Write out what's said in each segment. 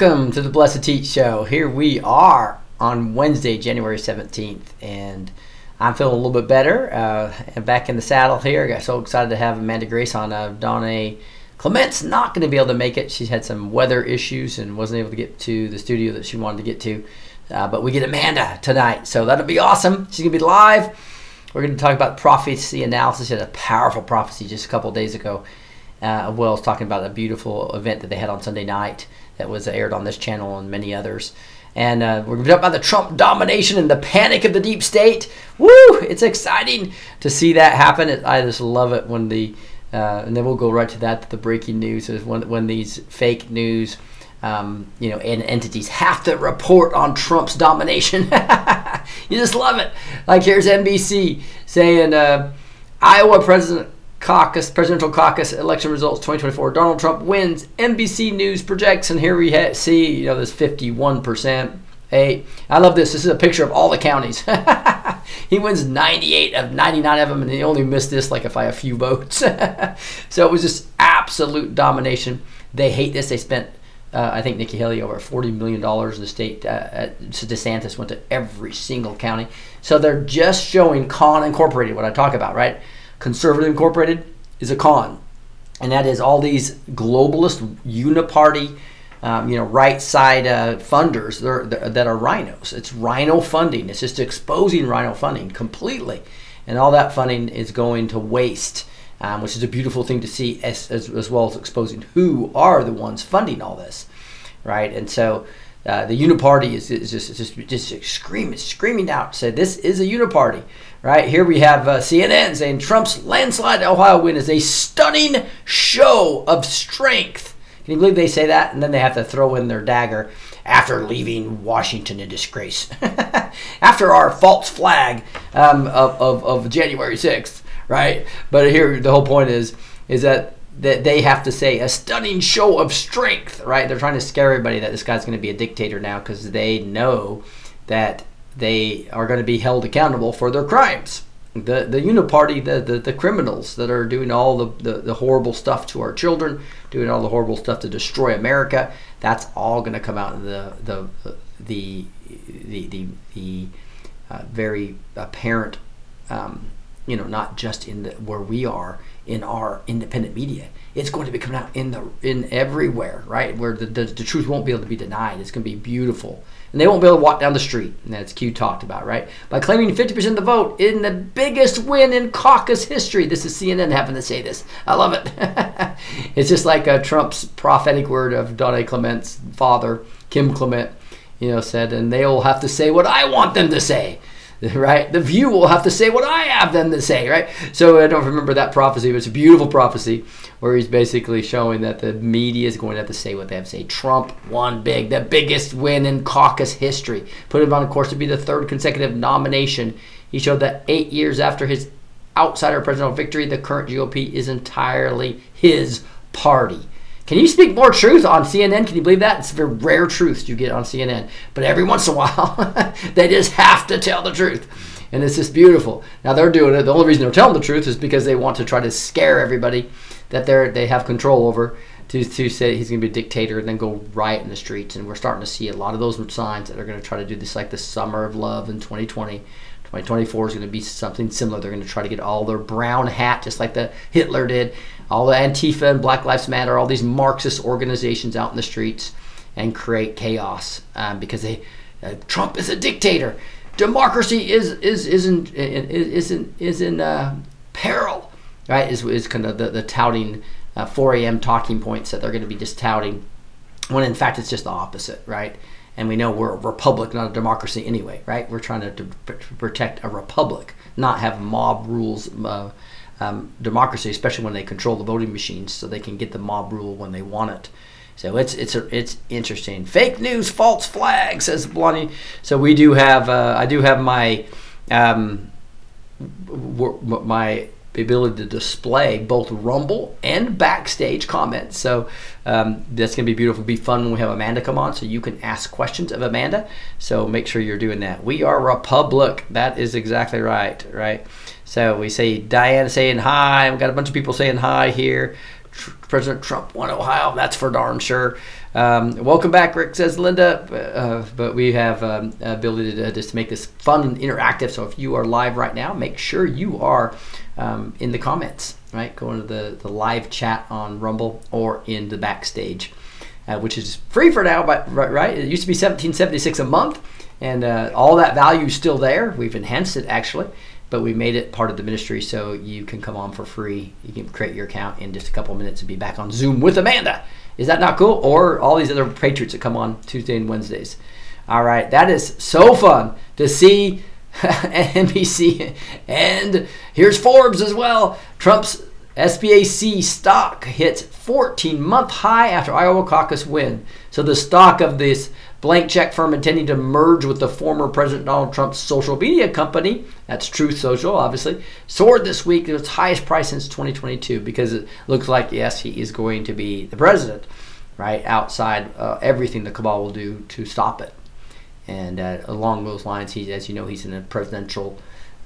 Welcome to the Blessed Teach Show. Here we are on Wednesday, January 17th, and I'm feeling a little bit better. Uh, back in the saddle here. Got so excited to have Amanda Grace on. Uh, Donna Clement's not going to be able to make it. She's had some weather issues and wasn't able to get to the studio that she wanted to get to. Uh, but we get Amanda tonight, so that'll be awesome. She's going to be live. We're going to talk about prophecy analysis. She had a powerful prophecy just a couple days ago. Uh, Will's talking about a beautiful event that they had on Sunday night that was aired on this channel and many others. And uh, we're going to talk about the Trump domination and the panic of the deep state. Woo! It's exciting to see that happen. I just love it when the, uh, and then we'll go right to that. The breaking news is when when these fake news, um, you know, and entities have to report on Trump's domination. you just love it. Like here's NBC saying uh, Iowa President caucus, presidential caucus election results 2024. Donald Trump wins. NBC News projects, and here we ha- see, you know, this 51%. Hey, I love this. This is a picture of all the counties. he wins 98 of 99 of them, and he only missed this like if I a few votes. so it was just absolute domination. They hate this. They spent, uh, I think, Nikki Haley over 40 million dollars. in The state, uh, DeSantis went to every single county. So they're just showing con incorporated. What I talk about, right? Conservative Incorporated is a con, and that is all these globalist uniparty, um, you know, right side uh, funders that are rhinos. It's rhino funding. It's just exposing rhino funding completely, and all that funding is going to waste. Um, which is a beautiful thing to see, as, as, as well as exposing who are the ones funding all this, right? And so uh, the uniparty is, is just just just screaming screaming out said this is a uniparty right? Here we have uh, cnn saying trump's landslide iowa win is a stunning show of strength. Can you believe they say that? And then they have to throw in their dagger after leaving washington in disgrace. After our false flag um, of, of, of january 6th right? But here the whole point is is that that they have to say a stunning show of strength, right? They're trying to scare everybody that this guy's going to be a dictator now because they know that they are going to be held accountable for their crimes. The the uniparty, the, the, the criminals that are doing all the, the, the horrible stuff to our children, doing all the horrible stuff to destroy America, that's all going to come out in the the the the the, the uh, very apparent um, you know, not just in the, where we are in our independent media. It's going to be coming out in the in everywhere, right? Where the, the, the truth won't be able to be denied. It's going to be beautiful, and they won't be able to walk down the street. And that's Q talked about, right? By claiming 50% of the vote in the biggest win in caucus history. This is CNN having to say this. I love it. it's just like uh, Trump's prophetic word of Donna Clement's father, Kim Clement, you know, said, and they'll have to say what I want them to say right? The view will have to say what I have them to say, right? So I don't remember that prophecy, but it's a beautiful prophecy where he's basically showing that the media is going to have to say what they have to say. Trump won big, the biggest win in caucus history, put him on course to be the third consecutive nomination. He showed that eight years after his outsider presidential victory, the current GOP is entirely his party. Can you speak more truth on CNN? Can you believe that? It's very rare truths you get on CNN. But every once in a while, they just have to tell the truth. And it's just beautiful. Now they're doing it. The only reason they're telling the truth is because they want to try to scare everybody that they're they have control over to, to say he's going to be a dictator and then go riot in the streets. And we're starting to see a lot of those signs that are going to try to do this, like the summer of love in 2020. 2024 is going to be something similar. They're going to try to get all their brown hat, just like the Hitler did, all the Antifa and Black Lives Matter, all these Marxist organizations out in the streets, and create chaos um, because they uh, Trump is a dictator. Democracy is is is in is in is in uh, peril, right? Is is kind of the, the touting uh, 4 a.m. talking points that they're going to be just touting, when in fact it's just the opposite, right? And we know we're a republic, not a democracy anyway, right? We're trying to, to protect a republic, not have mob rules uh, um, democracy, especially when they control the voting machines, so they can get the mob rule when they want it. So it's it's a, it's interesting. Fake news, false flag, says Blondie. So we do have uh, I do have my um, my the ability to display both Rumble and backstage comments. So um, that's going to be beautiful. It'll be fun when we have Amanda come on, so you can ask questions of Amanda. So make sure you're doing that. We are Republic. That is exactly right. Right. So we say Diana saying hi. We've got a bunch of people saying hi here. Tr- President Trump won Ohio. That's for darn sure. Um, welcome back, Rick says Linda. Uh, but we have um, ability to just make this fun and interactive. So if you are live right now, make sure you are um, in the comments, right? Go into the, the live chat on Rumble or in the backstage, uh, which is free for now, but right, It used to be 1776 a month, and uh, all that value is still there. We've enhanced it actually, but we made it part of the ministry so you can come on for free. You can create your account in just a couple minutes and be back on Zoom with Amanda. Is that not cool? Or all these other patriots that come on Tuesday and Wednesdays. All right, that is so fun to see NBC. And here's Forbes as well. Trump's SBAC stock hits 14 month high after Iowa caucus win. So the stock of this blank check firm intending to merge with the former President Donald Trump's social media company, that's Truth Social, obviously, soared this week to its highest price since 2022 because it looks like, yes, he is going to be the president, right? Outside uh, everything the cabal will do to stop it. And uh, along those lines, he, as you know, he's in a presidential,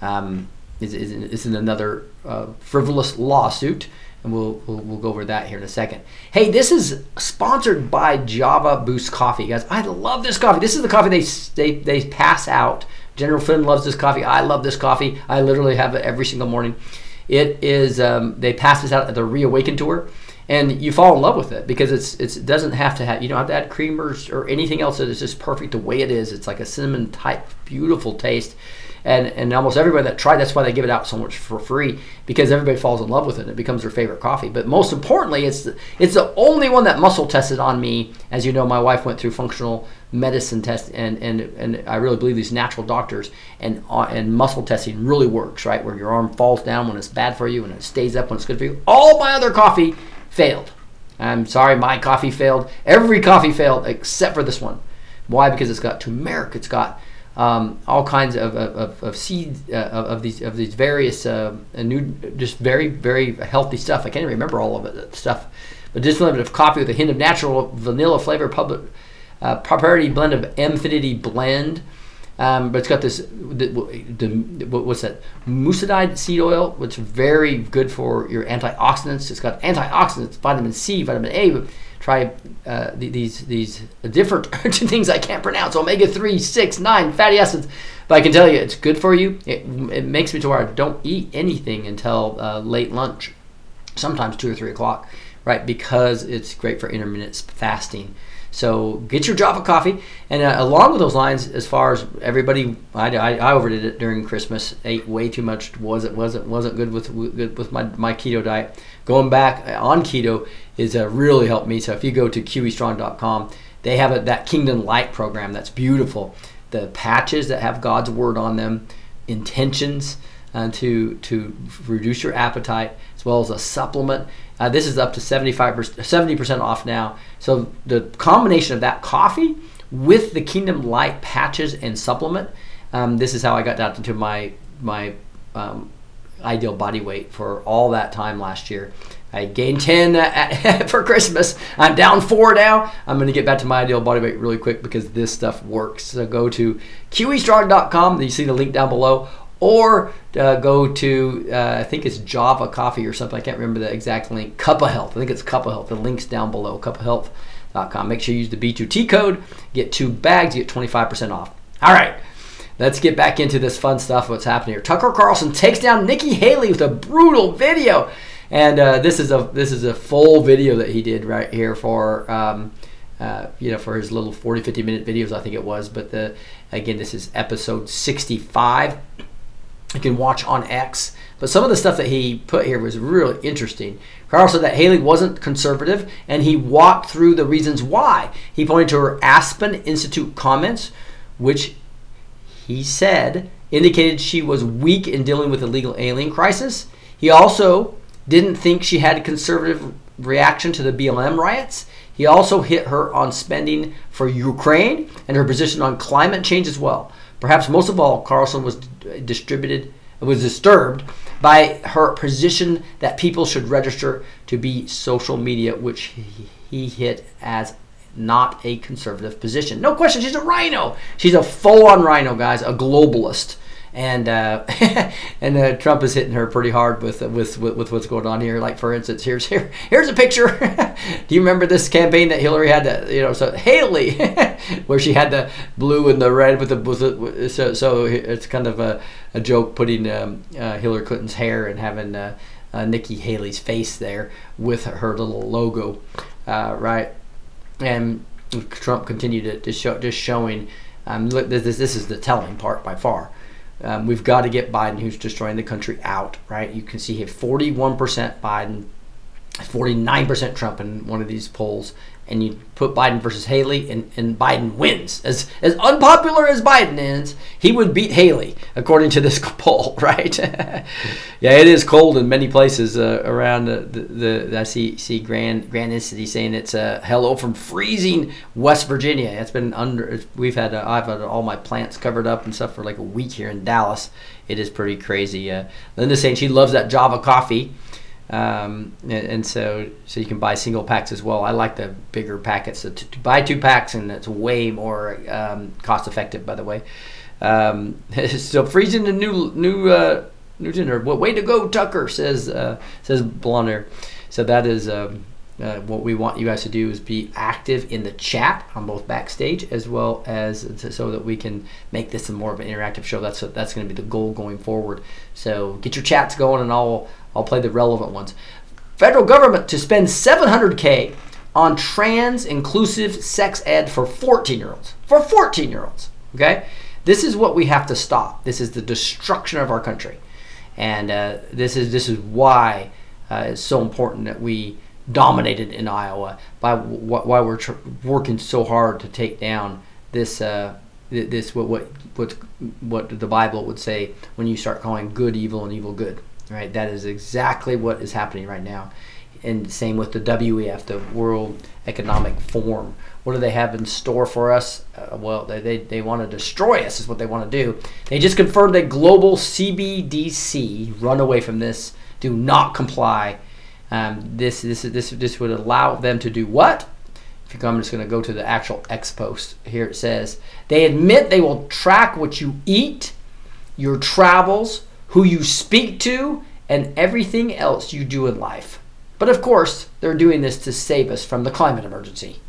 um, is, is, in, is in another uh, frivolous lawsuit, and we'll, we'll, we'll go over that here in a second. Hey, this is sponsored by Java Boost Coffee, guys. I love this coffee. This is the coffee they they, they pass out. General Flynn loves this coffee. I love this coffee. I literally have it every single morning. It is um, they pass this out at the Reawaken tour and you fall in love with it because it's, it's it doesn't have to have you don't have to add creamers or anything else. It is just perfect the way it is. It's like a cinnamon type, beautiful taste, and and almost everybody that tried that's why they give it out so much for free because everybody falls in love with it. and It becomes their favorite coffee. But most importantly, it's the, it's the only one that muscle tested on me. As you know, my wife went through functional medicine test, and and and I really believe these natural doctors and uh, and muscle testing really works, right? Where your arm falls down when it's bad for you and it stays up when it's good for you. All my other coffee failed. I'm sorry, my coffee failed. Every coffee failed except for this one. Why? Because it's got turmeric. It's got um, all kinds of, of, of seeds uh, of these of these various uh, new, just very very healthy stuff. I can't even remember all of it stuff, but a little bit of coffee with a hint of natural vanilla flavor. Public uh, proprietary blend of Infinity Blend. Um, but it's got this, the, the, what's that? Muscadine seed oil, which is very good for your antioxidants. It's got antioxidants, vitamin C, vitamin A. Try uh, these these different things I can't pronounce. Omega 3, 6, 9 fatty acids. But I can tell you, it's good for you. It, it makes me to where I don't eat anything until uh, late lunch, sometimes 2 or 3 o'clock, right? Because it's great for intermittent fasting. So get your drop of coffee, and uh, along with those lines, as far as everybody, I, I, I, overdid it during Christmas. Ate way too much. wasn't wasn't wasn't good with good with my, my keto diet. Going back uh, on keto is uh, really helped me. So if you go to qestrong.com, they have a, that Kingdom Light program that's beautiful. The patches that have God's word on them, intentions uh, to to reduce your appetite, as well as a supplement uh, this is up to 75 70% off now. So the combination of that coffee with the Kingdom Light patches and supplement, um, this is how I got down to my my um, ideal body weight for all that time last year. I gained 10 uh, for Christmas. I'm down four now. I'm going to get back to my ideal body weight really quick because this stuff works. So go to qestrong.com. You see the link down below. Or uh, go to, uh, I think it's Java Coffee or something. I can't remember the exact link. Cup of Health. I think it's Cup of Health. The link's down below. Cupofhealth.com. Make sure you use the B2T code. Get two bags. You get 25% off. All right. Let's get back into this fun stuff. What's happening here? Tucker Carlson takes down Nikki Haley with a brutal video. And uh, this is a this is a full video that he did right here for um, uh, you know for his little 40 50 minute videos I think it was. But the again this is episode 65. You can watch on X. But some of the stuff that he put here was really interesting. Carlson that Haley wasn't conservative, and he walked through the reasons why. He pointed to her Aspen Institute comments, which he said indicated she was weak in dealing with the legal alien crisis. He also didn't think she had a conservative reaction to the BLM riots. He also hit her on spending for Ukraine and her position on climate change as well. Perhaps most of all, Carlson was distributed was disturbed by her position that people should register to be social media, which he hit as not a conservative position. No question, she's a rhino. She's a full-on rhino, guys, a globalist and uh, and uh, Trump is hitting her pretty hard with, with with with what's going on here. Like for instance, here's here here's a picture. Do you remember this campaign that Hillary had? That you know, so Haley, where she had the blue and the red with the, with so so it's kind of a, a joke putting um, uh, Hillary Clinton's hair and having uh, uh, Nikki Haley's face there with her little logo, uh, right? And Trump continued to, to show just showing. Um, look, this, this is the telling part by far. Um, we've got to get Biden, who's destroying the country, out, right? You can see here 41% Biden, 49% Trump in one of these polls, and you put Biden versus Haley, and, and Biden wins. As as unpopular as Biden is, he would beat Haley, according to this poll, right? yeah, it is cold in many places uh, around the, the, the, I see see Grand Grand saying it's uh, hello from freezing West Virginia. It's been under. We've had uh, I've had all my plants covered up and stuff for like a week here in Dallas. It is pretty crazy. Uh, Linda saying she loves that Java coffee. Um, and, and, so so you can buy single packs as well. I like the bigger packets. So to, to buy two packs and it's way more um, cost effective. By the way, um, so freezing the new new uh, new dinner. Well, way to go, Tucker says uh, says Blunner. So that is. Um, uh, what we want you guys to do is be active in the chat on both backstage as well as so that we can make this a more of an interactive show. That's that's going to be the goal going forward. So get your chats going, and I'll I'll play the relevant ones. Federal government to spend 700k on trans inclusive sex ed for 14 year olds. For 14 year olds. Okay? This is what we have to stop. This is the destruction of our country. And uh, this is this is why uh, it's so important that we dominated in Iowa by why we're tr- working so hard to take down this uh, this what what what what the Bible would say when you start calling good evil and evil good right? That is exactly what is happening right now. And same with the WEF, the World Economic Forum. What do they have in store for us? Uh, well, they, they, they want to destroy us, is what they want to do. They just confirmed that global CBDC, run away from this, do not comply. Um, this, this, this, this would allow them to do what? If you come, I'm just going to go to the actual X post. Here it says they admit they will track what you eat, your travels, who you speak to, and everything else you do in life. But of course, they're doing this to save us from the climate emergency.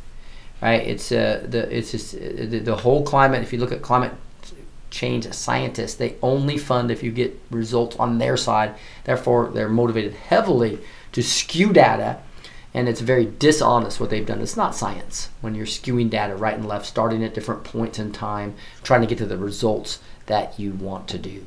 Right? It's uh, the it's just uh, the, the whole climate. If you look at climate change scientists, they only fund if you get results on their side. Therefore, they're motivated heavily to skew data, and it's very dishonest what they've done. It's not science when you're skewing data right and left, starting at different points in time, trying to get to the results that you want to do.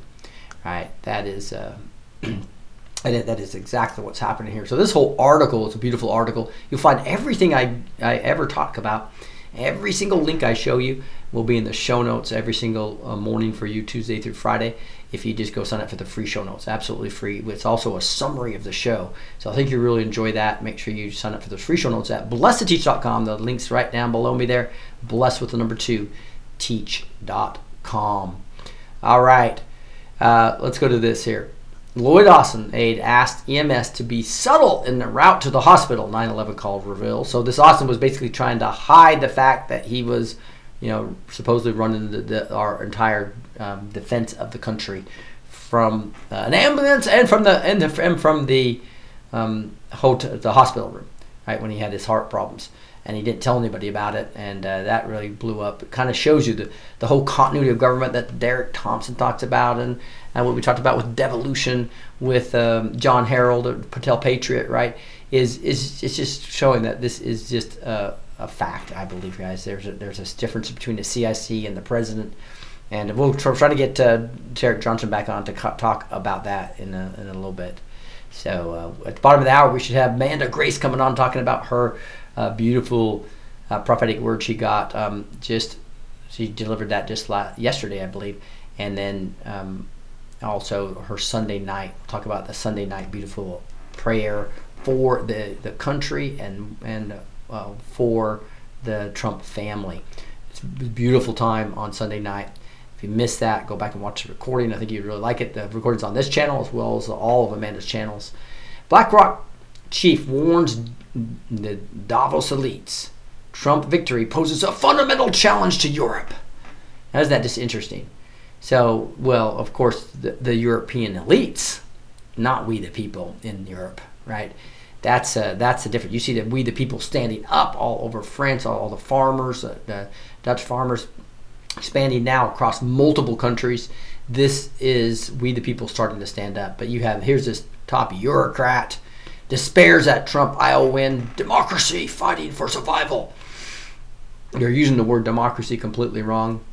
Right? That is. Uh, that is exactly what's happening here. So this whole article is a beautiful article. You'll find everything I, I ever talk about, every single link I show you will be in the show notes every single uh, morning for you Tuesday through Friday. If you just go sign up for the free show notes, absolutely free. It's also a summary of the show. So I think you really enjoy that. Make sure you sign up for those free show notes at blessed2teach.com. The link's right down below me there. Blessed with the number two, teach.com. All right. Uh, let's go to this here. Lloyd Austin aide asked EMS to be subtle in the route to the hospital. 9/11 called reveal. So this Austin was basically trying to hide the fact that he was, you know, supposedly running the, the, our entire um, defense of the country from uh, an ambulance and from the and, the, and from the um, hotel, the hospital room, right when he had his heart problems and he didn't tell anybody about it, and uh, that really blew up. It kind of shows you the, the whole continuity of government that Derek Thompson talks about, and, and what we talked about with devolution with um, Jon Herold, a Patel Patriot, right? Is is it's just showing that this is just a, a fact. I believe, guys. There's a, there's a difference between the CIC and the president, and we'll try, to get uh, Derek Johnson back on to co- talk about that in a, in a little bit. So uh, at the bottom of the hour, we should have Amanda Grace coming on talking about her uh, beautiful uh, prophetic word she got. Um, just she delivered that just last, yesterday, I believe, and then um, also her Sunday night. We'll talk about the Sunday night beautiful prayer for the the country and and uh, for the Trump family. It's a beautiful time on Sunday night. If you missed that, go back and watch the recording. I think you'd really like it. The recording's on this channel as well as all of Amanda's channels. BlackRock chief warns the Davos elites. Trump victory poses a fundamental challenge to Europe. How is that just interesting? So, well, of course, the, the European elites, not we the people in Europe, right? That's a, that's the difference. You see that we the people standing up all over France, all, all the farmers, uh, the Dutch farmers, expanding now across multiple countries. This is we the people starting to stand up. But you have here's this top bureaucrat despairs at Trump I'll win democracy fighting for survival. You're using the word democracy completely wrong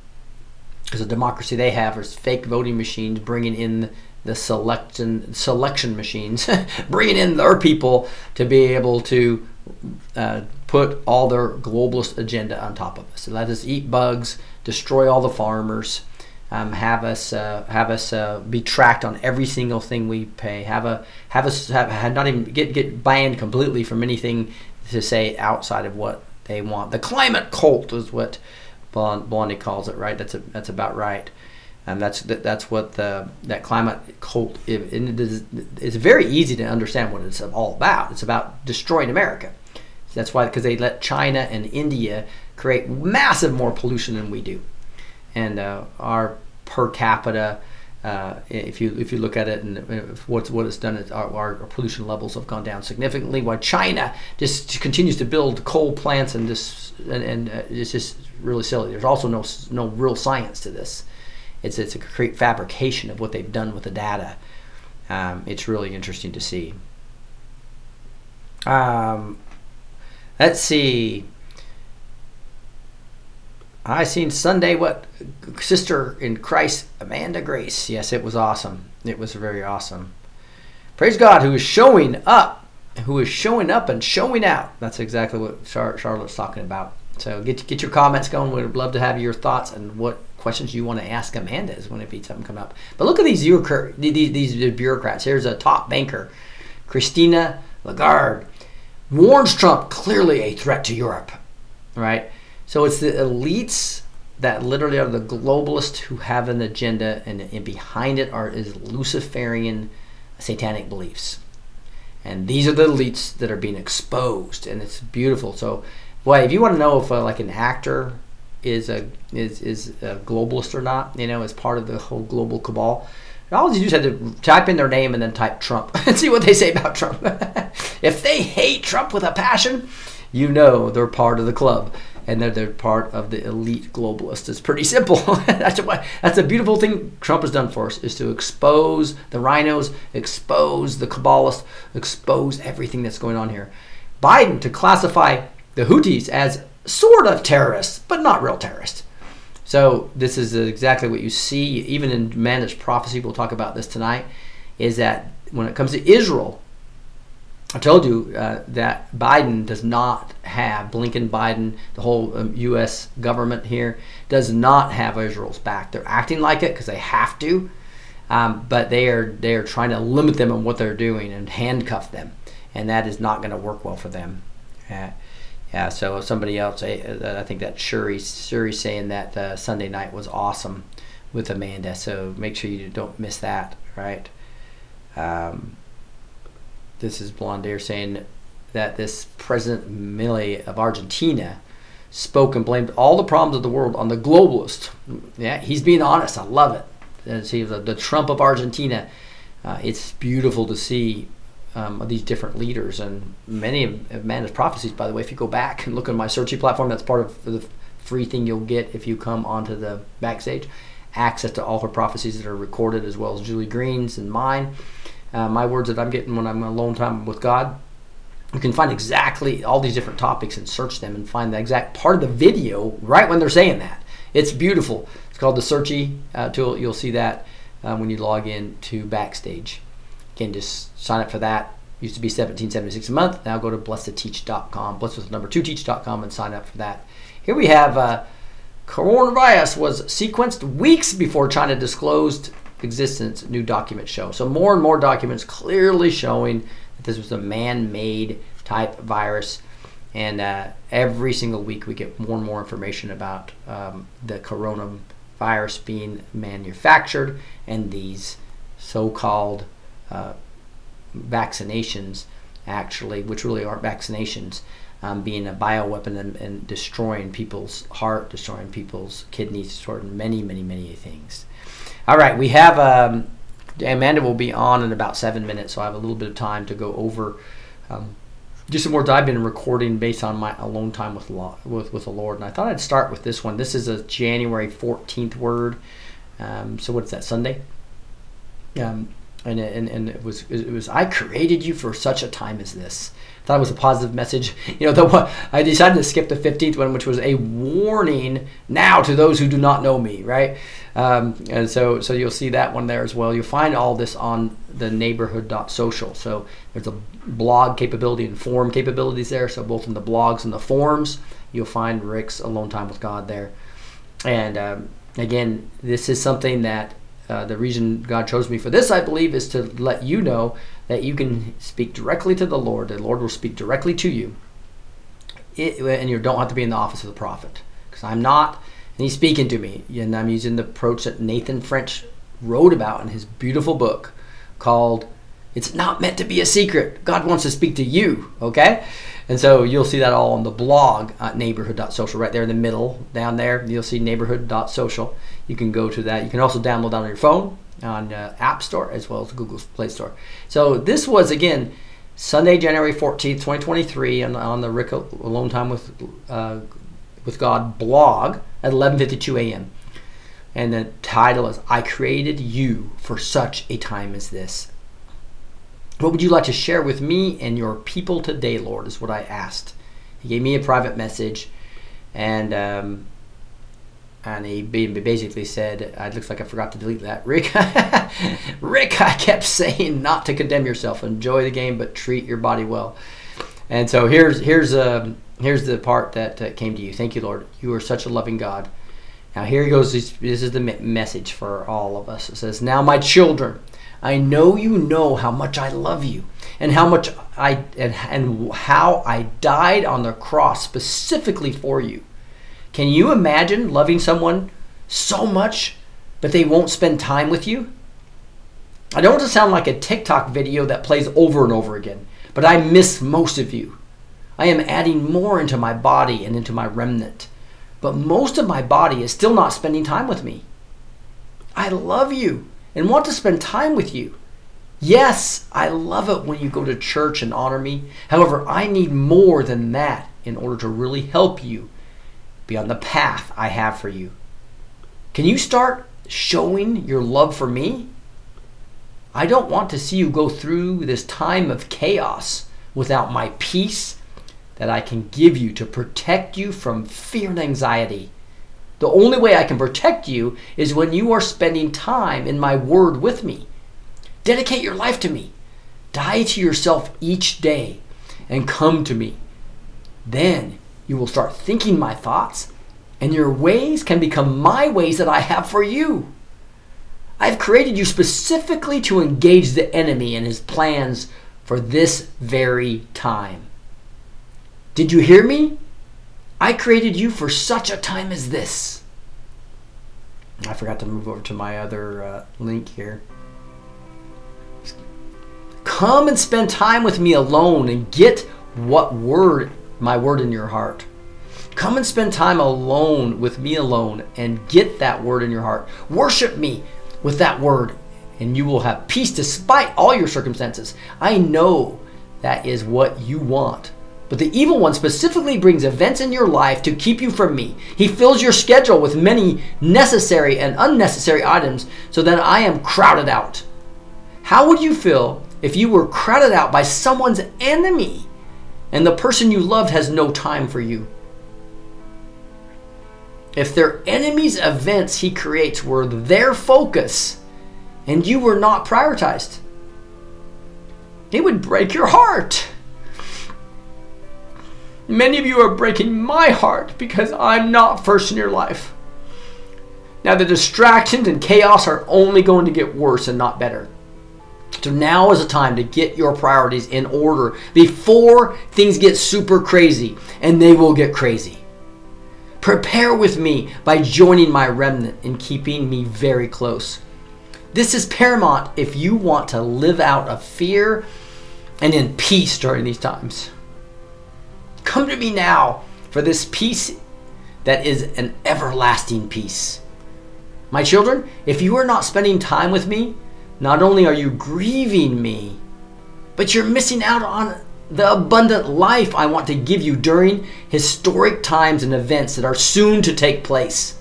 because the democracy they have is fake voting machines bringing in the selection selection machines, bringing in their people to be able to uh, put all their globalist agenda on top of us. So let us eat bugs, destroy all the farmers, um, have us uh, have us uh, be tracked on every single thing we pay. Have a have us have, have not even get get banned completely from anything to say outside of what they want. The climate cult is what Blondie calls it, right? That's a, that's about right. And that's that, that's what the that climate cult it, it is, it's very easy to understand what it's all about. It's about destroying America. That's why because they let China and India create massive more pollution than we do and uh, our per capita. Uh, if you if you look at it and what's what it's done, our, our, pollution levels have gone down significantly. While China just continues to build coal plants and just and, and uh, it's just really silly. There's also no no real science to this. It's it's a great fabrication of what they've done with the data. Um, it's really interesting to see. Um, let's see. I seen Sunday what sister in Christ Amanda Grace. Yes, it was awesome. It was very awesome. Praise God who is showing up, who is showing up and showing out. That's exactly what Char- Charlotte's talking about. So get get your comments going. We'd love to have your thoughts and what questions you want to ask Amanda is when if something come up. But look at these these, these bureaucrats. Here's a top banker, Christina Lagarde, warns Trump clearly a threat to Europe. Right so it's the elites that literally are the globalists who have an agenda, and, and behind it are is Luciferian satanic beliefs. And these are the elites that are being exposed, and it's beautiful. So, boy, if you want to know if uh, like an actor is a is is a globalist or not, you know, as part of the whole global cabal, all you do is have to type in their name and then type Trump and see what they say about Trump. if they hate Trump with a passion, you know they're part of the club and that they're part of the elite globalists. It's pretty simple. that's that's a beautiful thing Trump has done for us is to expose the rhinos, expose the Kabbalists, expose everything that's going on here. Biden to classify the Houthis as sort of terrorists, but not real terrorists. So this is exactly what you see, even in Amanda's prophecy. We'll talk about this tonight. Is that when it comes to Israel, I told you uh, that Biden does not have Blinken, Biden, the whole um, U.S. government here does not have Israel's back. They're acting like it because they have to, um, but they are they are trying to limit them on what they're doing and handcuff them, and that is not going to work well for them. Uh, yeah. So somebody else, I, think that Shuri Shuri saying that uh, Sunday night was awesome with Amanda. So make sure you don't miss that. Right. Um, this is Blondair saying that this President Milei of Argentina spoke and blamed all the problems of the world on the globalist. Yeah, he's being honest. I love it. See the, the Trump of Argentina. Uh, it's beautiful to see um, these different leaders and many of Amanda's prophecies. By the way, if you go back and look on my searching platform, that's part of the free thing you'll get if you come onto the backstage. Access to all her prophecies that are recorded, as well as Julie Green's and mine. Uh, my words that I'm getting when I'm alone time with God. You can find exactly all these different topics and search them and find the exact part of the video right when they're saying that. It's beautiful. It's called the Searchy uh, tool. You'll see that um, when you log in to Backstage. Again, just sign up for that. Used to be 1776 a month. Now go to blessed2teach.com, blessed with number two teach.com, and sign up for that. Here we have uh, coronavirus was sequenced weeks before China disclosed existence. New documents show. So more and more documents clearly showing that this was a man-made type virus. And uh, every single week we get more and more information about um, the coronavirus virus being manufactured and these so-called uh, vaccinations actually which really aren't vaccinations um, being a bioweapon and, and, destroying people's heart destroying people's kidneys destroying many many many things all right we have um, amanda will be on in about seven minutes so i have a little bit of time to go over um, just some more I've been recording based on my alone time with with with the Lord, and I thought I'd start with this one. This is a January fourteenth word. Um, so what's that Sunday? Um, and, and and it was it was I created you for such a time as this. Thought it was a positive message. You know, the I decided to skip the fifteenth one, which was a warning now to those who do not know me, right? Um, and so so you'll see that one there as well. You'll find all this on the neighborhood.social. So there's a blog capability and forum capabilities there. So both in the blogs and the forums, you'll find Rick's Alone Time with God there. And um, again, this is something that uh, the reason God chose me for this, I believe, is to let you know that you can speak directly to the Lord. The Lord will speak directly to you, it, and you don't have to be in the office of the prophet. Because I'm not, and He's speaking to me, and I'm using the approach that Nathan French wrote about in his beautiful book called it's not meant to be a secret. God wants to speak to you, okay? And so you'll see that all on the blog at neighborhood.social, right there in the middle, down there. You'll see neighborhood.social. You can go to that. You can also download that on your phone, on uh, App Store, as well as Google Play Store. So this was, again, Sunday, January 14th, 2023, on, on the Rick Alone Time with, uh, with God blog at 11.52 a.m. And the title is, I Created You for Such a Time as This. What would you like to share with me and your people today, Lord? Is what I asked. He gave me a private message, and um, and he basically said, "It looks like I forgot to delete that." Rick, Rick, I kept saying not to condemn yourself. Enjoy the game, but treat your body well. And so here's here's um, here's the part that uh, came to you. Thank you, Lord. You are such a loving God. Now here he goes. This, this is the message for all of us. It says, "Now, my children." I know you know how much I love you and how much I and, and how I died on the cross specifically for you. Can you imagine loving someone so much but they won't spend time with you? I don't want to sound like a TikTok video that plays over and over again, but I miss most of you. I am adding more into my body and into my remnant, but most of my body is still not spending time with me. I love you and want to spend time with you. Yes, I love it when you go to church and honor me. However, I need more than that in order to really help you be on the path I have for you. Can you start showing your love for me? I don't want to see you go through this time of chaos without my peace that I can give you to protect you from fear and anxiety. The only way I can protect you is when you are spending time in my word with me. Dedicate your life to me. Die to yourself each day and come to me. Then you will start thinking my thoughts, and your ways can become my ways that I have for you. I've created you specifically to engage the enemy and his plans for this very time. Did you hear me? I created you for such a time as this. I forgot to move over to my other uh, link here. Come and spend time with me alone and get what word, my word in your heart. Come and spend time alone with me alone and get that word in your heart. Worship me with that word, and you will have peace despite all your circumstances. I know that is what you want. But the evil one specifically brings events in your life to keep you from me. He fills your schedule with many necessary and unnecessary items so that I am crowded out. How would you feel if you were crowded out by someone's enemy and the person you loved has no time for you? If their enemy's events he creates were their focus and you were not prioritized, it would break your heart. Many of you are breaking my heart because I'm not first in your life. Now, the distractions and chaos are only going to get worse and not better. So, now is the time to get your priorities in order before things get super crazy, and they will get crazy. Prepare with me by joining my remnant and keeping me very close. This is paramount if you want to live out of fear and in peace during these times. Come to me now for this peace that is an everlasting peace. My children, if you are not spending time with me, not only are you grieving me, but you're missing out on the abundant life I want to give you during historic times and events that are soon to take place.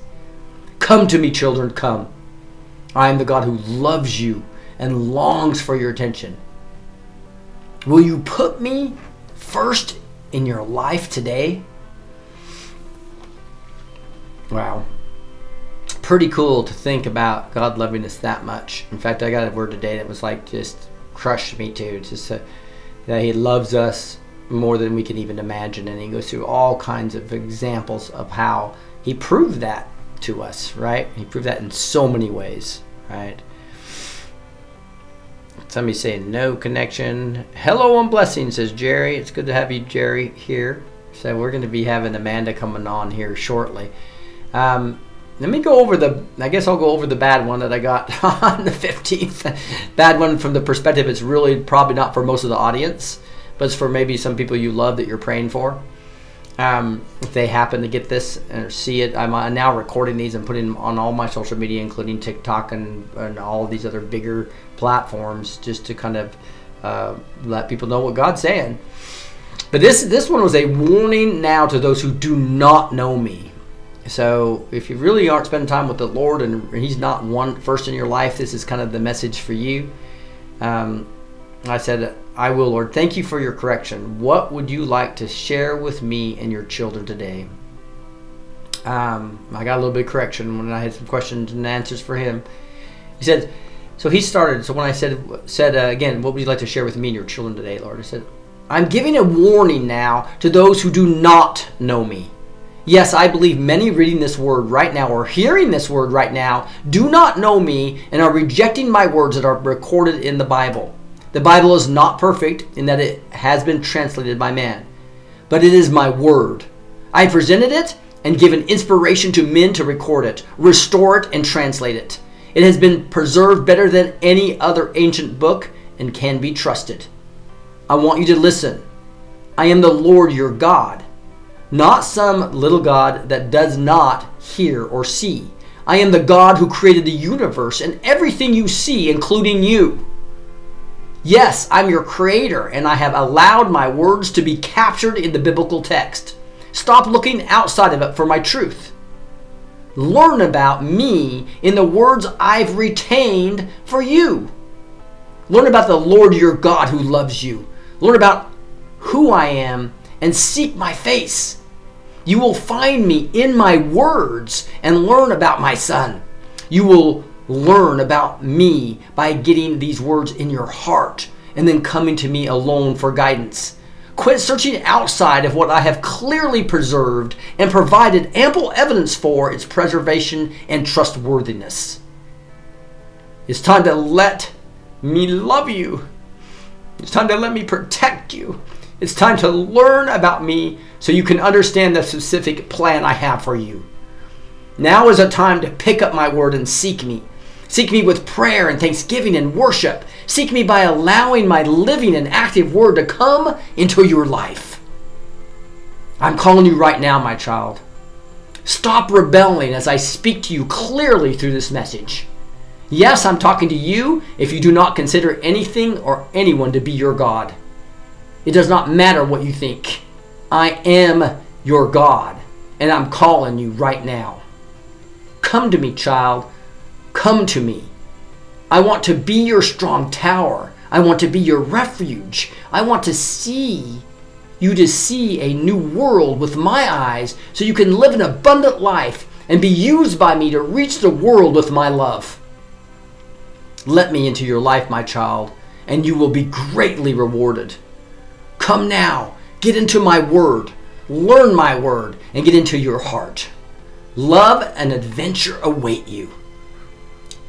Come to me, children, come. I am the God who loves you and longs for your attention. Will you put me first in your life today? Wow. Pretty cool to think about God loving us that much. In fact, I got a word today that was like just crushed me too. Just uh, that He loves us more than we can even imagine. And He goes through all kinds of examples of how He proved that to us, right? He proved that in so many ways, right? Somebody saying no connection. Hello and blessings, says Jerry. It's good to have you, Jerry, here. So we're going to be having Amanda coming on here shortly. Um, let me go over the. I guess I'll go over the bad one that I got on the 15th. bad one from the perspective it's really probably not for most of the audience, but it's for maybe some people you love that you're praying for. Um, if they happen to get this or see it, I'm now recording these and putting them on all my social media, including TikTok and, and all these other bigger platforms, just to kind of uh, let people know what God's saying. But this this one was a warning now to those who do not know me. So if you really aren't spending time with the Lord and He's not one first in your life, this is kind of the message for you. Um, I said, I will, Lord. Thank you for your correction. What would you like to share with me and your children today? Um, I got a little bit of correction when I had some questions and answers for him. He said, so he started. So when I said said uh, again, what would you like to share with me and your children today, Lord? I said, I'm giving a warning now to those who do not know me. Yes, I believe many reading this word right now or hearing this word right now do not know me and are rejecting my words that are recorded in the Bible. The Bible is not perfect in that it has been translated by man, but it is my word. I have presented it and given inspiration to men to record it, restore it, and translate it. It has been preserved better than any other ancient book and can be trusted. I want you to listen. I am the Lord your God not some little God that does not hear or see. I am the God who created the universe and everything you see, including you. Yes, I'm your creator, and I have allowed my words to be captured in the biblical text. Stop looking outside of it for my truth. Learn about me in the words I've retained for you. Learn about the Lord your God who loves you. Learn about who I am and seek my face. You will find me in my words and learn about my son. You will learn about me by getting these words in your heart and then coming to me alone for guidance. Quit searching outside of what I have clearly preserved and provided ample evidence for its preservation and trustworthiness. It's time to let me love you. It's time to let me protect you. It's time to learn about me so you can understand the specific plan I have for you. Now is a time to pick up my word and seek me. Seek me with prayer and thanksgiving and worship. Seek me by allowing my living and active word to come into your life. I'm calling you right now, my child. Stop rebelling as I speak to you clearly through this message. Yes, I'm talking to you if you do not consider anything or anyone to be your God. It does not matter what you think. I am your God, and I'm calling you right now. Come to me, child. Come to me. I want to be your strong tower. I want to be your refuge. I want to see you to see a new world with my eyes so you can live an abundant life and be used by me to reach the world with my love. Let me into your life, my child, and you will be greatly rewarded. Come now, get into my word, learn my word, and get into your heart. Love and adventure await you.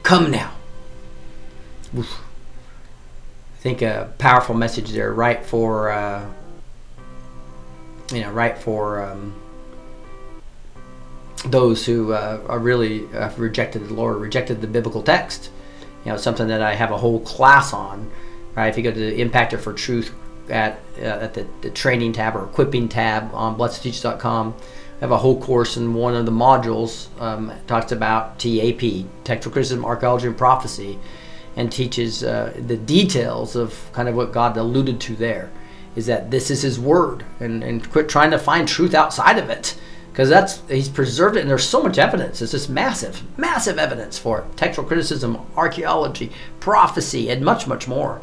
Come now. Oof. I think a powerful message there, right for, uh, you know, right for um, those who uh, are really uh, rejected the Lord, rejected the biblical text. You know, something that I have a whole class on. Right, if you go to Impactor for Truth at uh, at the, the training tab or equipping tab on blessed2teach.com. I have a whole course, and one of the modules um, talks about TAP, textual criticism, archaeology, and prophecy, and teaches uh, the details of kind of what God alluded to there. Is that this is His Word, and, and quit trying to find truth outside of it, because that's He's preserved it, and there's so much evidence. It's just massive, massive evidence for it. Textual criticism, archaeology, prophecy, and much, much more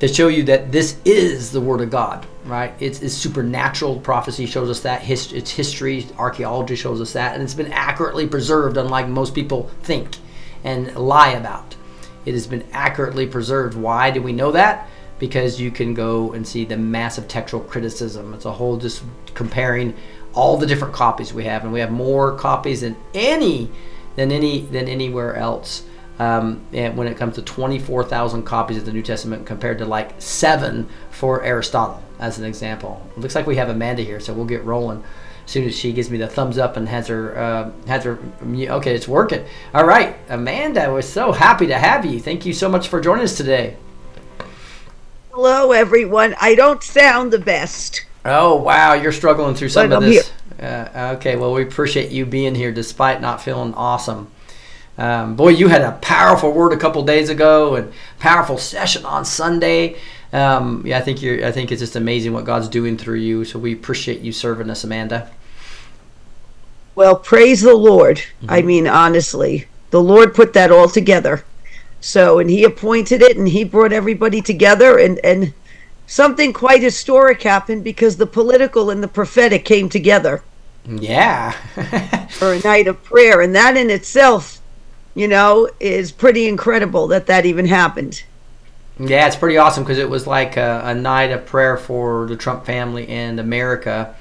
to show you that this is the Word of God, right? It's, it's supernatural. Prophecy shows us that. It's history, archaeology shows us that. And it's been accurately preserved, unlike most people think and lie about. It has been accurately preserved. Why do we know that? Because you can go and see the massive textual criticism. It's a whole just comparing all the different copies we have, and we have more copies than any than any than anywhere else um, and when it comes to 24,000 copies of the New Testament compared to like seven for Aristotle, as an example. It looks like we have Amanda here, so we'll get rolling. As soon as she gives me the thumbs up and has her uh, has her okay it's working. All right amanda we're so happy to have you. Thank you so much for joining us today. Hello everyone. I don't sound the best. Oh wow you're struggling through some But of I'm this. uh, okay well we appreciate you being here despite not feeling awesome um, boy, you had a powerful word a couple days ago and powerful session on Sunday. Um, yeah, I think you're. I think it's just amazing what God's doing through you. So we appreciate you serving us, Amanda. well praise the lord i mean honestly the lord put that all together so and he appointed it and he brought everybody together and and something quite historic happened because the political and the prophetic came together Yeah. for a night of prayer and that in itself you know is pretty incredible that that even happened Yeah, it's pretty awesome because it was like a, a night of prayer for the Trump family and America.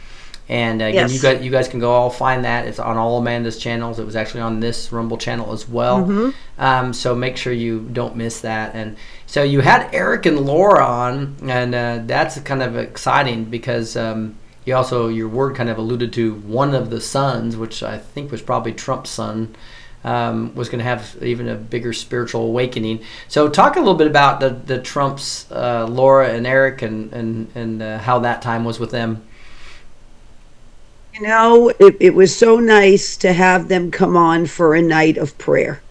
And uh, Yes. you guys, you guys can go all find that. It's on all Amanda's channels. It was actually on this Rumble channel as well. Mm-hmm. Um, so make sure you don't miss that. And so you had Eric and Lara on, and uh, that's kind of exciting because um, you also your word kind of alluded to one of the sons, which I think was probably Trump's son um, was going to have even a bigger spiritual awakening. So, talk a little bit about the the Trumps, uh, Lara and Eric, and and and uh, how that time was with them. you know it, it was so nice to have them come on for a night of prayer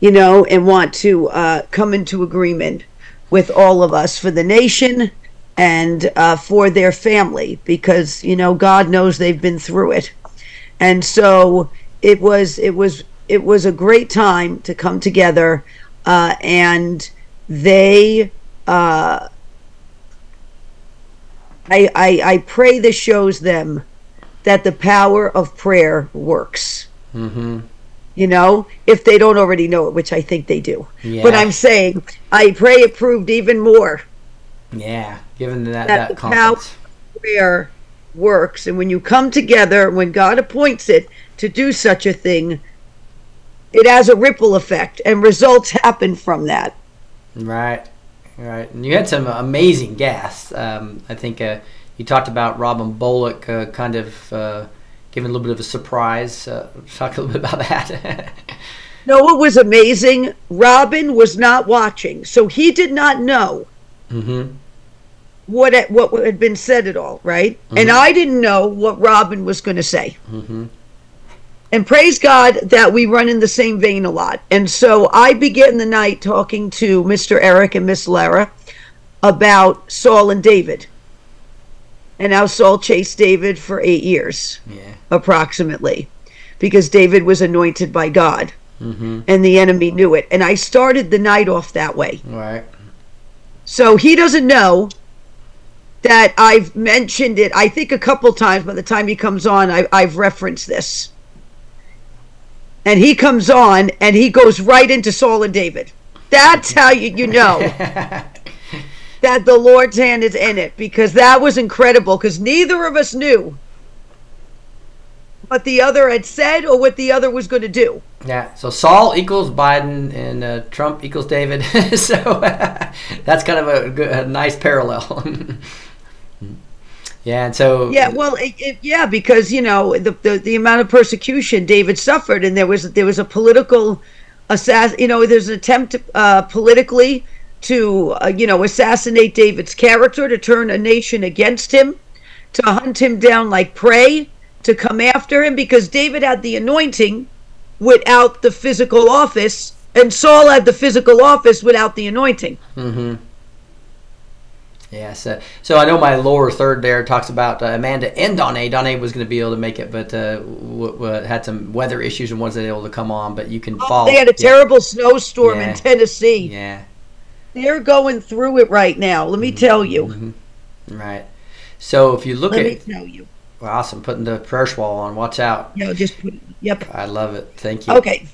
you know and want to uh, come into agreement with all of us for the nation and uh, for their family because you know god knows they've been through it and so it was it was it was a great time to come together uh, and they uh, I, I i pray this shows them that the power of prayer works Mm-hmm. you know if they don't already know it which i think they do Yeah. but i'm saying i pray it proved even more Yeah, given that That that, conference. prayer works and when you come together when god appoints it to do such a thing it has a ripple effect and results happen from that Right, right. And you had some amazing guests. Um, I think uh, you talked about Robin Bullock, uh, kind of uh, giving a little bit of a surprise. Uh, talk a little bit about that. no, what was amazing? Robin was not watching, so he did not know Mm-hmm. what it, what had been said at all, right? And I didn't know what Robin was going to say. And praise God that we run in the same vein a lot. And so I began the night talking to Mr. Eric and Miss Lara about Saul and David. And how Saul chased David for eight years, Yeah. approximately, because David was anointed by God. Mm-hmm. And the enemy knew it. And I started the night off that way. All right. So he doesn't know that I've mentioned it, I think a couple times by the time he comes on, I, I've referenced this. And he comes on and he goes right into Saul and David. That's how you, you know that the Lord's hand is in it because that was incredible because neither of us knew what the other had said or what the other was going to do. Yeah. So Saul equals Biden and uh, Trump equals David. so that's kind of a, good, a nice parallel. Yeah. And so Yeah, well, it, it, yeah, because you know the, the the amount of persecution David suffered, and there was there was a political assass. You know, there's an attempt uh, politically to uh, you know assassinate David's character, to turn a nation against him, to hunt him down like prey, to come after him, because David had the anointing without the physical office, and Saul had the physical office without the anointing. Yeah, so, so I know my lower third there talks about uh, Amanda and Donne. Donne was going to be able to make it, but uh, w- w- had some weather issues and wasn't able to come on. But you can follow. They had a yeah, terrible snowstorm Yeah. in Tennessee. Yeah, They're going through it right now. Let me tell you. right. So if you look at Let at me tell you. well, awesome, putting the prayer wall on. Watch out. Know, just put. Yep. I love it. Thank you. Okay.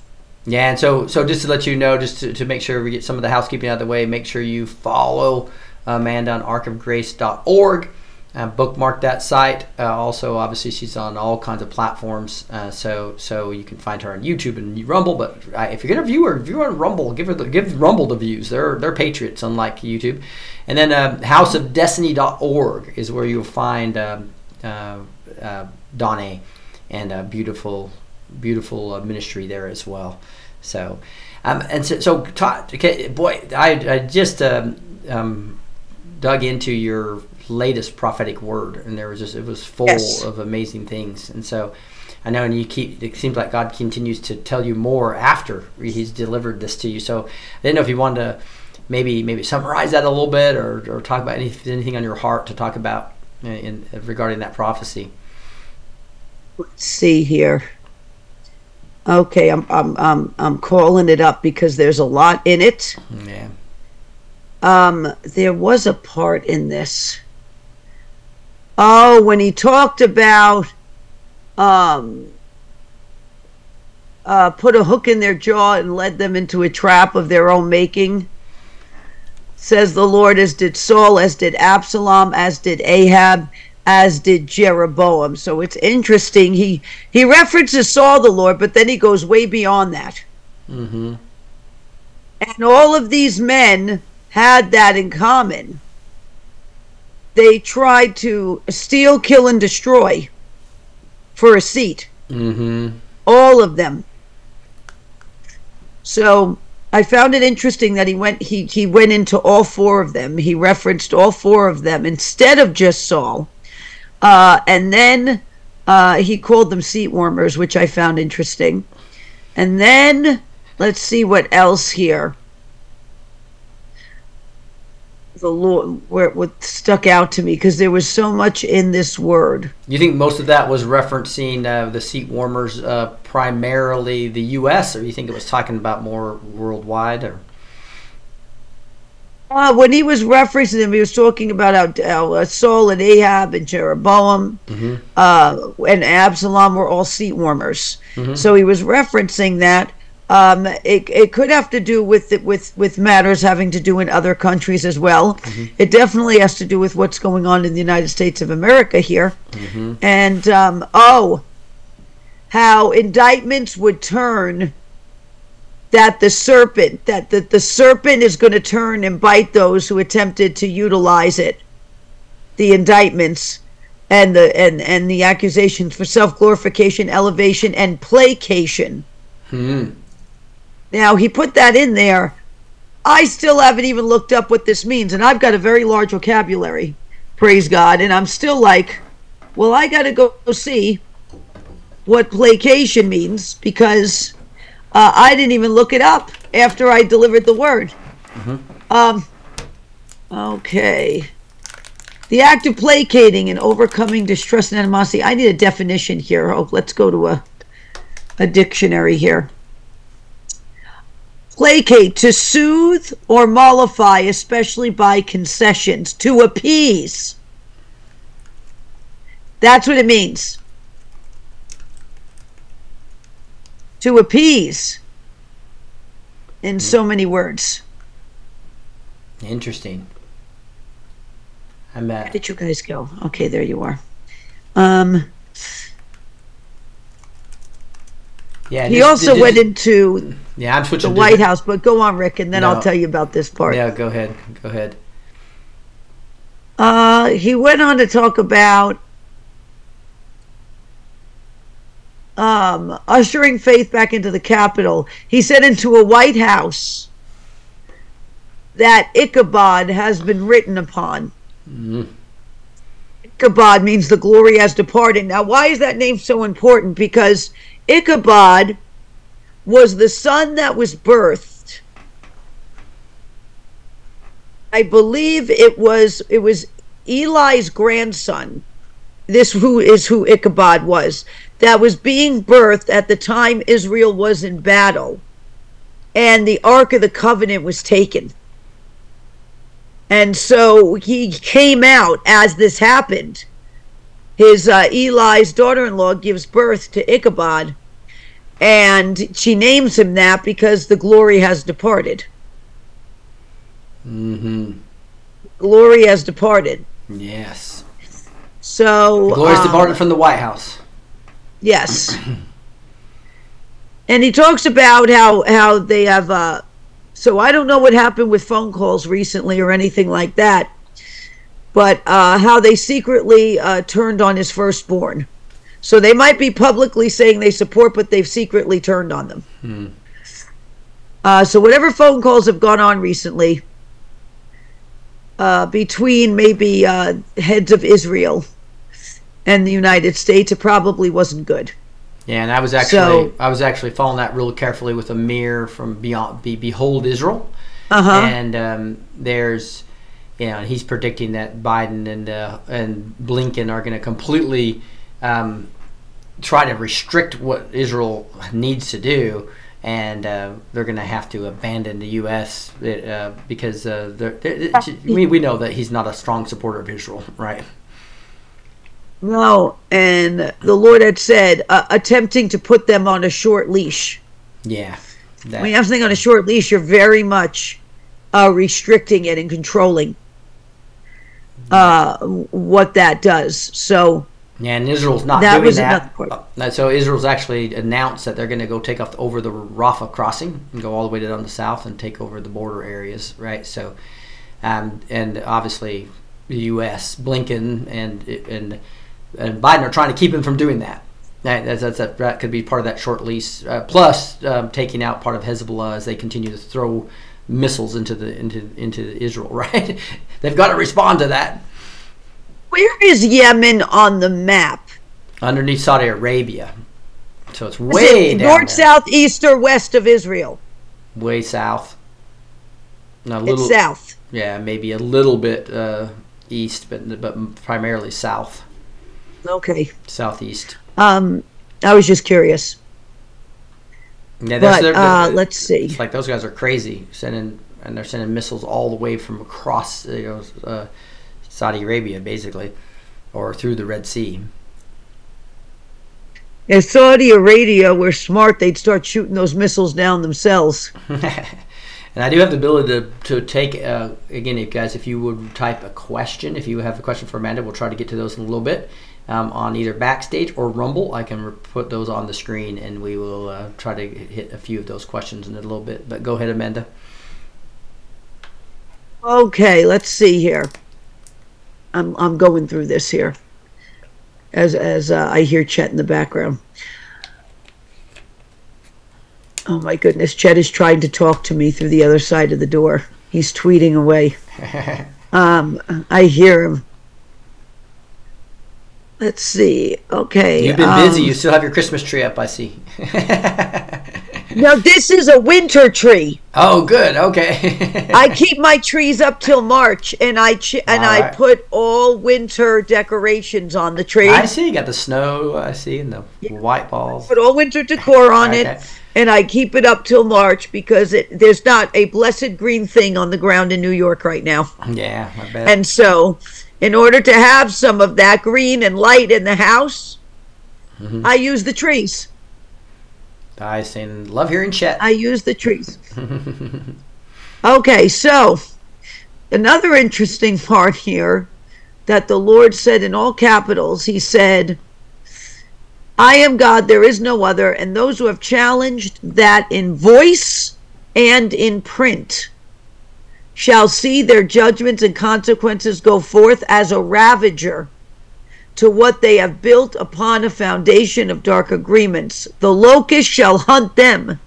Yeah, and so so just to let you know, just to, to make sure we get some of the housekeeping out of the way, make sure you follow Amanda on arkofgrace.org. Uh, bookmark that site. Uh, also, obviously, she's on all kinds of platforms, uh, so so you can find her on YouTube and Rumble. But uh, if you're gonna view her, view her on Rumble. Give her the, give Rumble the views. They're they're patriots, unlike YouTube. And then uh, houseofdestiny.org is where you'll find um, uh, uh, Donnie and a beautiful beautiful uh, ministry there as well. So, um, and so, so okay, boy, I, I just um, um, dug into your latest prophetic word, and there was just it was full Yes. of amazing things. And so, I know, and you keep. It seems like God continues to tell you more after He's delivered this to you. So, I didn't know if you wanted to maybe maybe summarize that a little bit, or, or talk about anything, anything on your heart to talk about in, in regarding that prophecy. Let's see here. Okay, I'm I'm I'm I'm calling it up because there's a lot in it. Yeah. Um, there was a part in this. Oh, when he talked about um uh put a hook in their jaw and led them into a trap of their own making. Says the Lord, as did Saul, as did Absalom, as did Ahab, as did Jeroboam. So it's interesting. He he references Saul the Lord, but then he goes way beyond that. Mm-hmm. And all of these men had that in common. They tried to steal, kill, and destroy for a seat. Mm-hmm. All of them. So I found it interesting that he went he, he went into all four of them. He referenced all four of them instead of just Saul. Uh, and then uh, he called them seat warmers, which I found interesting. And then let's see what else here. The Lord, where what stuck out to me because there was so much in this word. You think most of that was referencing uh, the seat warmers, uh, primarily the U.S., or you think it was talking about more worldwide? Or Uh, when he was referencing them, he was talking about how, how uh, Saul and Ahab and Jeroboam uh, and Absalom were all seat warmers. So he was referencing that. Um, it, it could have to do with it, with with matters having to do in other countries as well. It definitely has to do with what's going on in the United States of America here. And um, oh, how indictments would turn that the serpent that the, the serpent is going to turn and bite those who attempted to utilize it the indictments and the and and the accusations for self-glorification elevation and placation hmm. Now, he put that in there. I still haven't even looked up what this means, and I've got a very large vocabulary, praise God, and I'm still like, well, I got to go see what placation means because uh, I didn't even look it up after I delivered the word. Um, okay. The act of placating and overcoming distress and animosity. I need a definition here. Oh, let's go to a, a dictionary here. Placate, to soothe or mollify, especially by concessions, to appease. That's what it means. To appease. In so many words. Interesting. I'm Where at. did you guys go? Okay, there you are. Um, Yeah. he also went into Yeah, I'm the switching. White different- House, but go on, Rick, and then I'll tell you about this part. Yeah, go ahead. Go ahead. Uh, he went on to talk about um, ushering faith back into the Capitol. He said into a White House that Ichabod has been written upon. Mhm. Ichabod means the glory has departed. Now, why is that name so important? Because Ichabod was the son that was birthed. I believe it was it was Eli's grandson. This who is who Ichabod was that was being birthed at the time Israel was in battle, and the Ark of the Covenant was taken. And so he came out as this happened. His uh, Eli's daughter-in-law gives birth to Ichabod, and she names him that because the glory has departed. Mm-hmm. Glory has departed. Yes. So Glory's um, departed from the White House. Yes. and he talks about how how they have uh so I don't know what happened with phone calls recently or anything like that. But uh how they secretly uh turned on his firstborn. So they might be publicly saying they support but they've secretly turned on them. Hmm. Uh so whatever phone calls have gone on recently uh between maybe uh heads of Israel and the United States, it probably wasn't good. Yeah, and I was actually So- I was actually following that real carefully with Amir from Beyond Be, Behold Israel, Uh huh. and um, there's you know he's predicting that Biden and uh, and Blinken are going to completely um, try to restrict what Israel needs to do, and uh, they're going to have to abandon the U.S. Uh, because uh, they're, they're, we we know that he's not a strong supporter of Israel, right? No, and the Lord had said, uh, attempting to put them on a short leash. Yeah. That, When you have something on a short leash, you're very much uh, restricting it and controlling uh, what that does. So, Yeah, and Israel's not That doing was that. another part. Uh, So Israel's actually announced that they're going to go take off over the Rafah crossing and go all the way down the south and take over the border areas, right? So, um, and obviously the U.S. Blinken and and and Biden are trying to keep him from doing that. That that's, that's, that, that could be part of that short lease. Uh, plus, um, taking out part of Hezbollah as they continue to throw missiles into the into into Israel, right? They've got to respond to that. Where is Yemen on the map? underneath Saudi Arabia. So it's way it down north, there. south, east, or west of Israel? way south. A It's little, south. yeah, maybe a little bit uh, east, but but primarily south, Okay. southeast. Um, I was just curious. Yeah, that's But their- uh, their- let's see. It's like those guys are crazy, sending and they're sending missiles all the way from across you know, uh, Saudi Arabia, basically, or through the Red Sea. If Saudi Arabia were smart, they'd start shooting those missiles down themselves. and I do have the ability to, to take, uh, again, if guys, if you would type a question, if you have a question for Amanda, we'll try to get to those in a little bit um, on either Backstage or Rumble. I can put those on the screen and we will uh, try to hit a few of those questions in a little bit. But go ahead, Amanda. Okay, let's see here. I'm I'm going through this here. As as uh, I hear Chet in the background. Oh my goodness, Chet is trying to talk to me through the other side of the door. He's tweeting away. um, I hear him. Let's see. Okay. You've been um, busy. You still have your Christmas tree up, I see. Now this is a winter tree. oh, good. Okay. I keep my trees up till March, and I ch- and All I put all winter decorations on the tree. I see. You got the snow. I see, and the white balls. put all winter decor on Okay. it, and I keep it up till March because it there's not a blessed green thing on the ground in New York right now. Yeah, I bet. And so, in order to have some of that green and light in the house, Mm-hmm. I use the trees. I seen. Love hearing Chet. I use the trees. okay, so another interesting part here that the Lord said in all capitals, He said, I am God, there is no other, and those who have challenged that in voice and in print shall see their judgments and consequences go forth as a ravager to what they have built upon a foundation of dark agreements. The locust shall hunt them,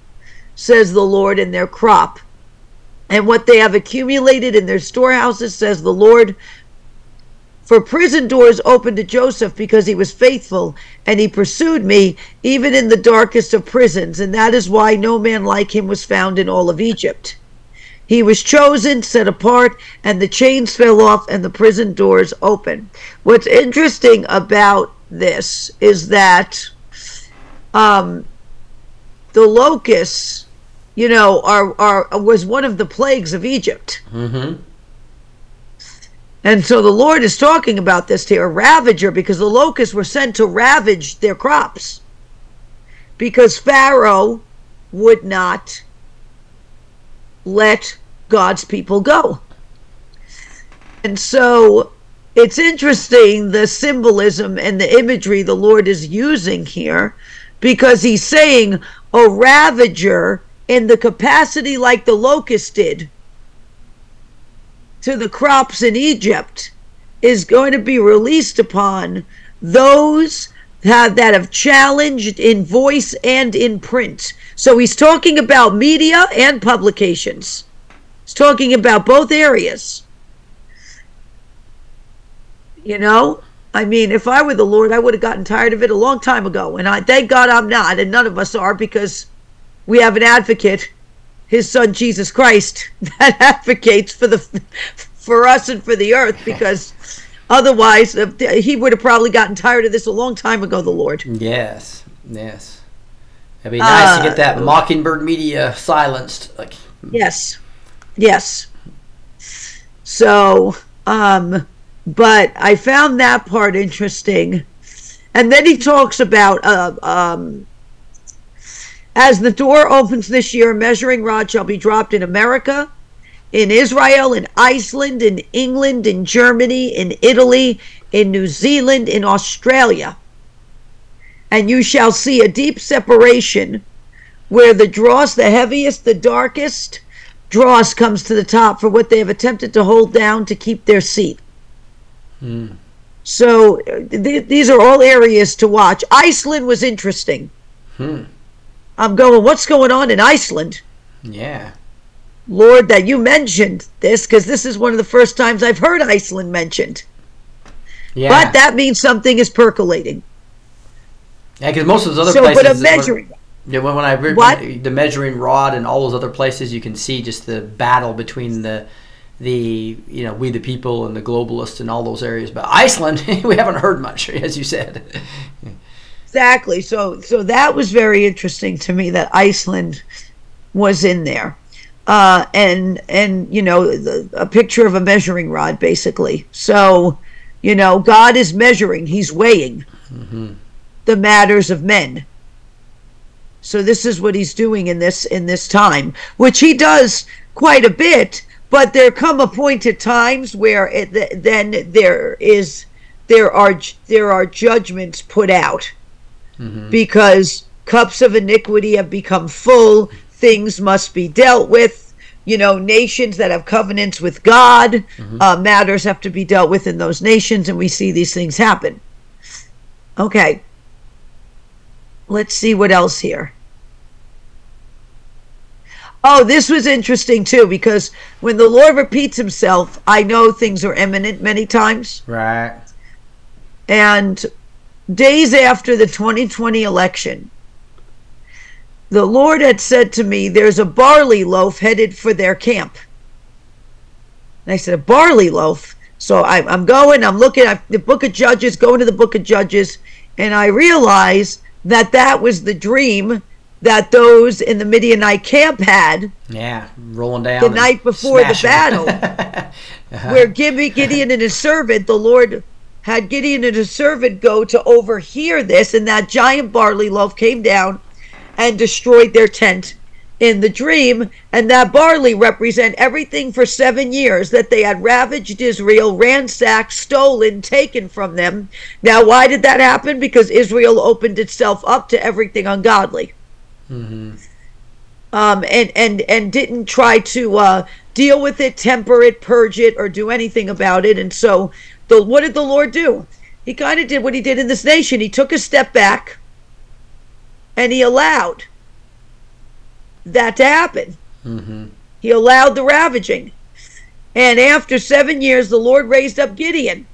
says the Lord, in their crop. And what they have accumulated in their storehouses, says the Lord. For prison doors opened to Joseph because he was faithful, and he pursued me even in the darkest of prisons, and that is why no man like him was found in all of Egypt. He was chosen, set apart, and the chains fell off and the prison doors open. What's interesting about this is that um, the locusts, you know, are, are was one of the plagues of Egypt. mm-hmm. And so the Lord is talking about this here, a ravager, because the locusts were sent to ravage their crops. Because Pharaoh would not let God's people go. And so it's interesting the symbolism and the imagery the Lord is using here because he's saying a ravager in the capacity like the locust did to the crops in Egypt is going to be released upon those have, that have challenged in voice and in print. So he's talking about media and publications. He's talking about both areas. You know, I mean, if I were the Lord, I would have gotten tired of it a long time ago. And I thank God I'm not, and none of us are, because we have an advocate, his son Jesus Christ, that advocates for the for us and for the earth. Because otherwise, uh, he would have probably gotten tired of this a long time ago. The Lord. Yes. Yes. It'd be nice to Uh, get that Mockingbird media silenced. Like, Yes. Yes. So, um, but I found that part interesting. And then he talks about, uh, um, as the door opens this year, a measuring rod shall be dropped in America, in Israel, in Iceland, in England, in Germany, in Italy, in New Zealand, in Australia. And you shall see a deep separation where the dross, the heaviest, the darkest, dross comes to the top for what they have attempted to hold down to keep their seat. So uh, th- these are all areas to watch. Iceland was interesting. Hmm. I'm going, what's going on in Iceland? yeah. Lord, that you mentioned this because this is one of the first times I've heard Iceland mentioned. Yeah. But that means something is percolating. yeah, because most of those other So, places. but a measuring. Yeah, when, when I read What? the measuring rod and all those other places, you can see just the battle between the the you know we the people and the globalists and all those areas. But Iceland, we haven't heard much, as you said. Exactly. So so that was very interesting to me that Iceland was in there. Uh, and and you know the, a picture of a measuring rod basically. So you know God is measuring. He's weighing the matters of men. So this is what he's doing in this in this time, which he does quite a bit. But there come appointed times where it, th- then there is there are there are judgments put out because cups of iniquity have become full. Things must be dealt with. You know, nations that have covenants with God, uh, matters have to be dealt with in those nations, and we see these things happen. Okay. Let's see what else here. Oh, this was interesting too because when the Lord repeats himself, I know things are imminent many times. Right. And days after the 2020 election, the Lord had said to me, There's a barley loaf headed for their camp. And I said, A barley loaf? So I, I'm going, I'm looking at the book of Judges, going to the book of Judges, and I realize that that was the dream that those in the Midianite camp had Yeah. Rolling down. the night before the battle, uh-huh. where Gideon and his servant, the Lord had Gideon and his servant go to overhear this, and that giant barley loaf came down and destroyed their tent in the dream. And that barley represent everything for seven years that they had ravaged Israel, ransacked, stolen, taken from them. Now, why did that happen? Because Israel opened itself up to everything ungodly um, and and and didn't try to uh, deal with it, temper it, purge it, or do anything about it. And so, the what did the Lord do? He kind of did what he did in this nation. He took a step back, and he allowed that to happen. Mm-hmm. He allowed the ravaging, and after seven years, the Lord raised up Gideon.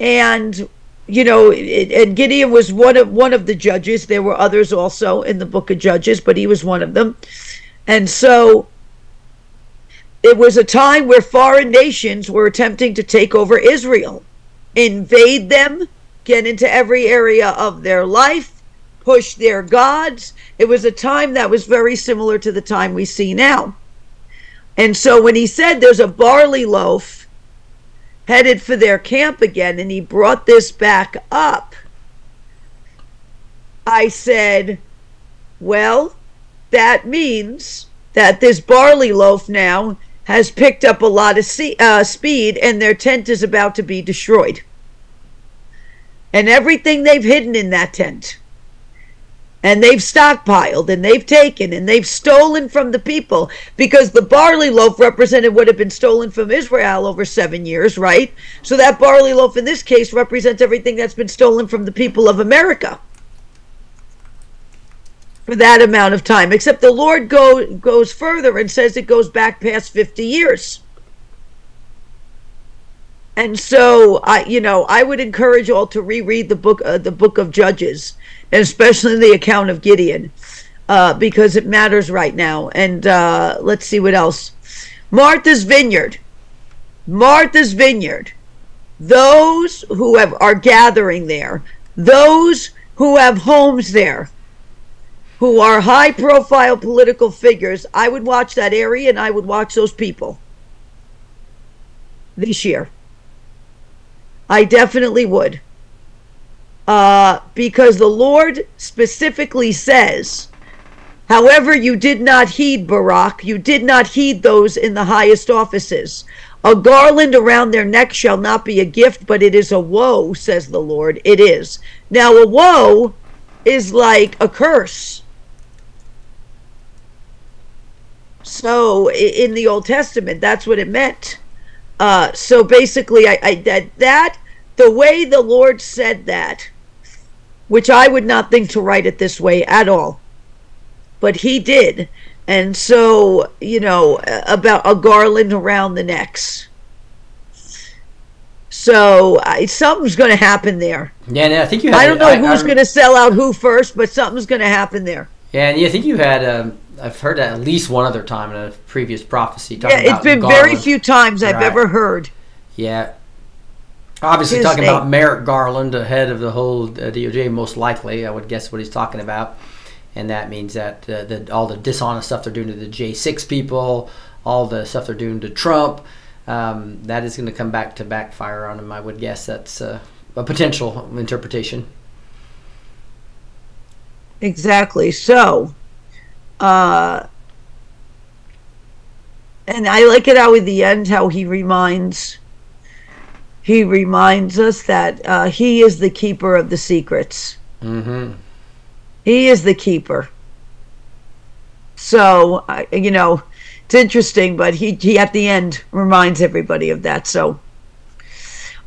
And you know, it, and Gideon was one of one of the judges. There were others also in the book of Judges, but he was one of them. And so it was a time where foreign nations were attempting to take over Israel, invade them, get into every area of their life, push their gods. It was a time that was very similar to the time we see now. And so when he said there's a barley loaf headed for their camp again, and he brought this back up. I said, Well, that means that this barley loaf now has picked up a lot of se- uh, speed, and their tent is about to be destroyed. And everything they've hidden in that tent, and they've stockpiled, and they've taken, and they've stolen from the people because the barley loaf represented what had been stolen from Israel over seven years, right? So that barley loaf in this case represents everything that's been stolen from the people of America for that amount of time. Except the Lord go, goes further and says it goes back past 50 years. And so I, you know, I would encourage all to reread the book, uh, the book of Judges, and especially the account of Gideon, uh, because it matters right now. And uh, let's see what else. Martha's Vineyard, Martha's Vineyard. Those who have are gathering there, those who have homes there, who are high profile political figures, I would watch that area and I would watch those people this year. I definitely would. Uh, because the Lord specifically says, however, you did not heed Barak, you did not heed those in the highest offices. A garland around their neck shall not be a gift, but it is a woe, says the Lord. It is. Now, a woe is like a curse. So, in the Old Testament, that's what it meant. Uh, so basically, I, I that that the way the Lord said that, which I would not think to write it this way at all, but He did, and so you know about a garland around the necks. So I, something's going to happen there. Yeah, I think you. Had, I don't know I, who's going to sell out who first, but something's going to happen there. Yeah, and I think you had. Um, I've heard that at least one other time in a previous prophecy. Yeah, it's been very few times I've Right. ever heard. Yeah. Obviously, talking name. about Merrick Garland, the head of the whole uh, DOJ, most likely, I would guess what he's talking about. And that means that uh, the, all the dishonest stuff they're doing to the J6 people, all the stuff they're doing to Trump, um, that is going to come back to backfire on him. I would guess that's uh, a potential interpretation. Exactly. So, uh, and I like it how at the end how he reminds he reminds us that uh, he is the keeper of the secrets. Mm-hmm. He is the keeper. So, I you know, it's interesting, but he, he at the end reminds everybody of that. So,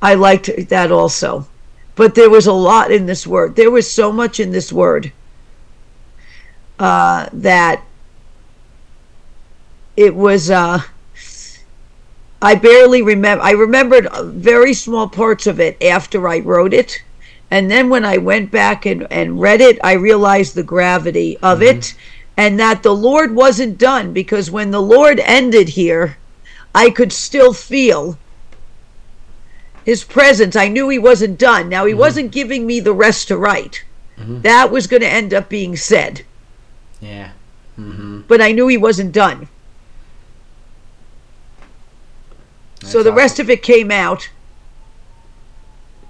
I liked that also. But there was a lot in this word. There was so much in this word uh, that it was uh I barely remember I remembered uh, very small parts of it after I wrote it. And then when I went back and, and read it I realized the gravity of mm-hmm. it and that the Lord wasn't done because when the Lord ended here I could still feel his presence. I knew he wasn't done. Now he mm-hmm. wasn't giving me the rest to write. Mm-hmm. That was going to end up being said. Yeah. Mm-hmm. but I knew he wasn't done so the rest of it came out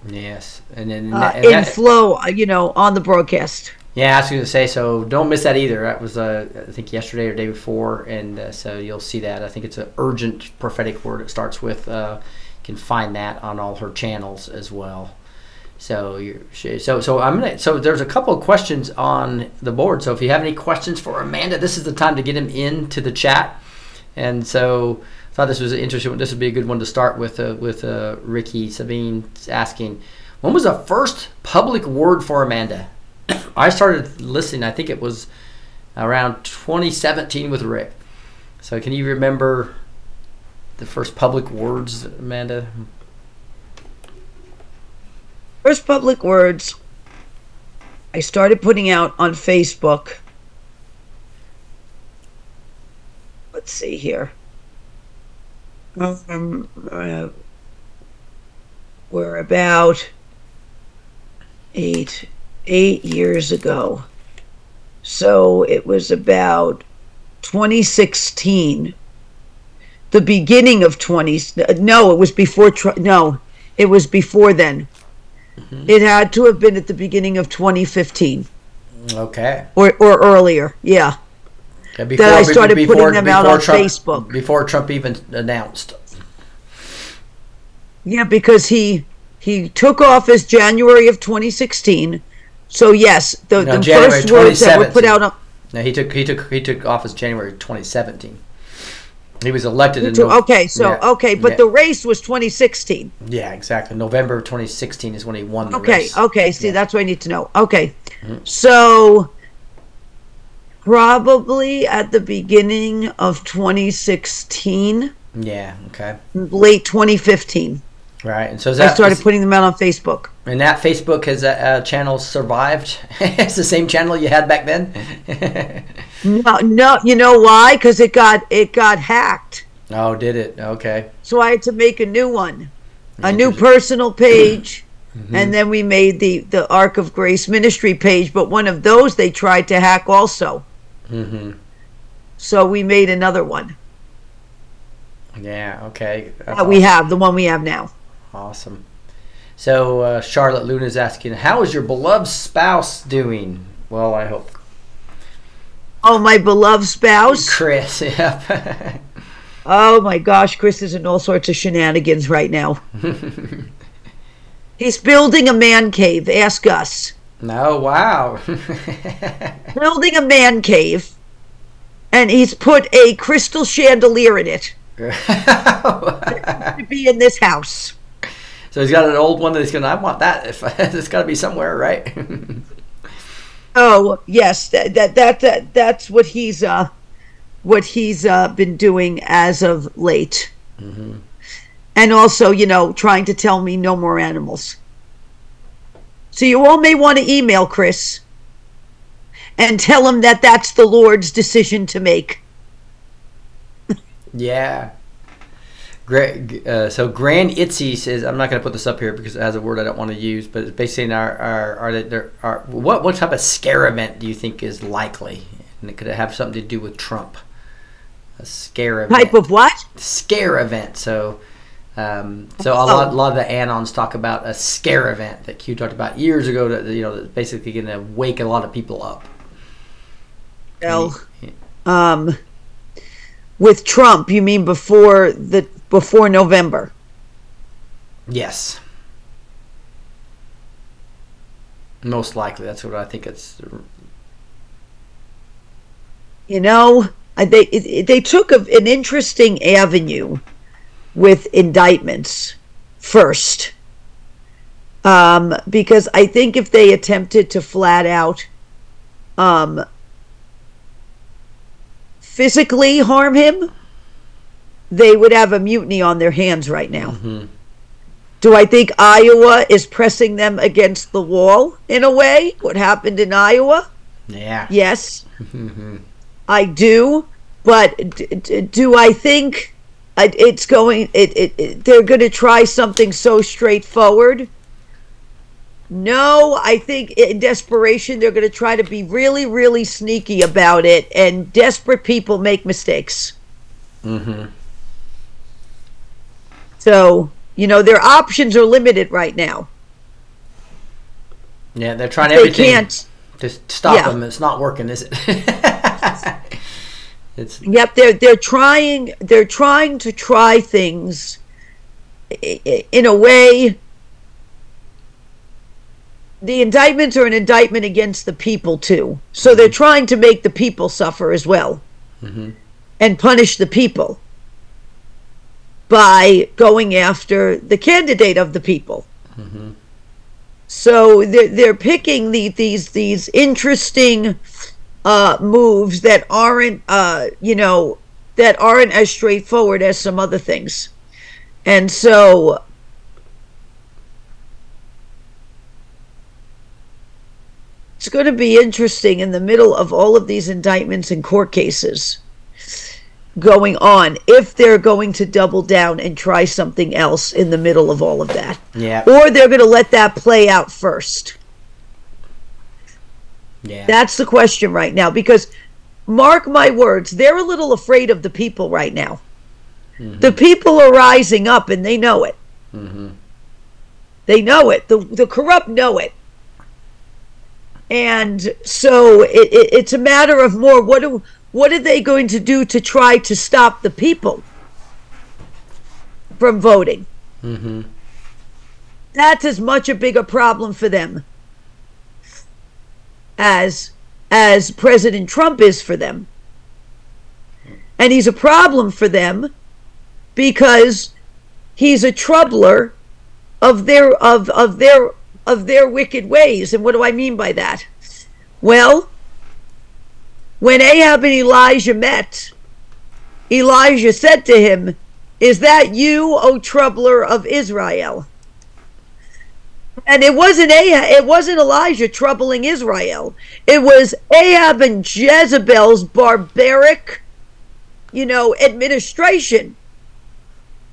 Yes, and then uh, and in that- flow, uh, you know, on the broadcast. Yeah, I was going to say, so don't miss that either. That was, uh, I think, yesterday or day before, and uh, so you'll see that. I think it's an urgent prophetic word it starts with. Uh, you can find that on all her channels as well. So you so so I'm gonna so there's a couple of questions on the board. So if you have any questions for Amanda, this is the time to get them into the chat. And so thought this was an interesting. This would be a good one to start with. Uh, with uh, Ricky Sabine asking, when was the first public word for Amanda? I started listening. I think it was around 2017 with Rick. So can you remember the first public words, Amanda? First public words I started putting out on Facebook. Let's see here. Um, uh, we're about eight eight years ago. So it was about 2016. The beginning of 20 no, it was before no, it was before then. It had to have been at the beginning of 2015 Okay. or or earlier. Yeah. Okay, before, I be- started putting them out before on Trump, Facebook. Before Trump even announced. Yeah, because he he took office January of 2016. So yes, the, No, the January first words that were put 2017. out on No, he took he took he took office January 2017. He was elected in to- Nov- okay, so yeah, okay, but yeah, the race was 2016. yeah exactly November of 2016 is when he won the Okay, race. okay, see Yeah. that's what I need to know. Okay. Mm-hmm. So probably at the beginning of 2016, Yeah. Okay. late 2015. Right. And so is I started is- putting them out on Facebook. and that Facebook has that uh, channel survived? it's the same channel you had back then. No, no, you know why? Because it got it got hacked. oh, did it? Okay. So I had to make a new one, a new personal page, and then we made the the Ark of Grace ministry page. But one of those they tried to hack also. Mm-hmm. So we made another one. Yeah. Okay. That we have the one we have now. Awesome. So uh, Charlotte Luna is asking, "How is your beloved spouse doing?" Well, I hope Oh, my beloved spouse. Chris. Yep. Oh my gosh, Chris is in all sorts of shenanigans right now. He's building a man cave. Ask us. No. Wow. Building a man cave, and he's put a crystal chandelier in it to be in this house. so he's got an old one that he's gonna. I want that. If it's got to be somewhere, right? Oh yes, that that that, that that's what he's uh what he's uh been doing as of late. And also, you know, trying to tell me no more animals. So you all may want to email Chris and tell him that that's the Lord's decision to make. yeah. Greg, uh, so Grand Itzy says, I'm not going to put this up here because it has a word I don't want to use, but it's basically in our, our, our, there are, what, what type of scare event do you think is likely? And it could have something to do with Trump. A scare event. Type of what? scare event. So, um, so a lot, a lot of the anons talk about a scare event that Q talked about years ago. That you know, that's basically going to wake a lot of people up. Well, um, with Trump, you mean before the before November? Yes, most likely. That's what I think. It's you know they they took an interesting avenue with indictments first um, because I think if they attempted to flat out um, physically harm him, they would have a mutiny on their hands right now. Do I think Iowa is pressing them against the wall in a way? What happened in Iowa? Yeah. Yes, I do. But d- d- do I think it's going? It, it, it they're going to try something so straightforward. No, I think in desperation they're going to try to be really, really sneaky about it, and desperate people make mistakes. Mm-hmm. So you know their options are limited right now. Yeah, they're trying They everything can't. to stop Yeah. them. It's not working, is it? it's Yep, they're they're trying they're trying to try things in a way. The indictments are an indictment against the people too, so mm-hmm. they're trying to make the people suffer as well, mm-hmm. and punish the people by going after the candidate of the people. Mm-hmm. So they're they're picking the, these these interesting uh, moves that aren't uh, you know that aren't as straightforward as some other things, and so it's going to be interesting in the middle of all of these indictments and court cases going on if they're going to double down and try something else in the middle of all of that. Yeah, or they're going to let that play out first yeah. that's the question right now because mark my words, they're a little afraid of the people right now. The people are rising up and they know it. They know it. The the corrupt know it. And so it, it, it's a matter of more what do what are they going to do to try to stop the people from voting? Mm-hmm. That's as much a bigger problem for them as as President Trump is for them. And he's a problem for them because he's a troubler of their of of their of their wicked ways. And what do I mean by that? Well, when Ahab and Elijah met, Elijah said to him, Is that you, O troubler of Israel? And it wasn't Ahab, it wasn't Elijah troubling Israel. It was Ahab and Jezebel's barbaric, you know, administration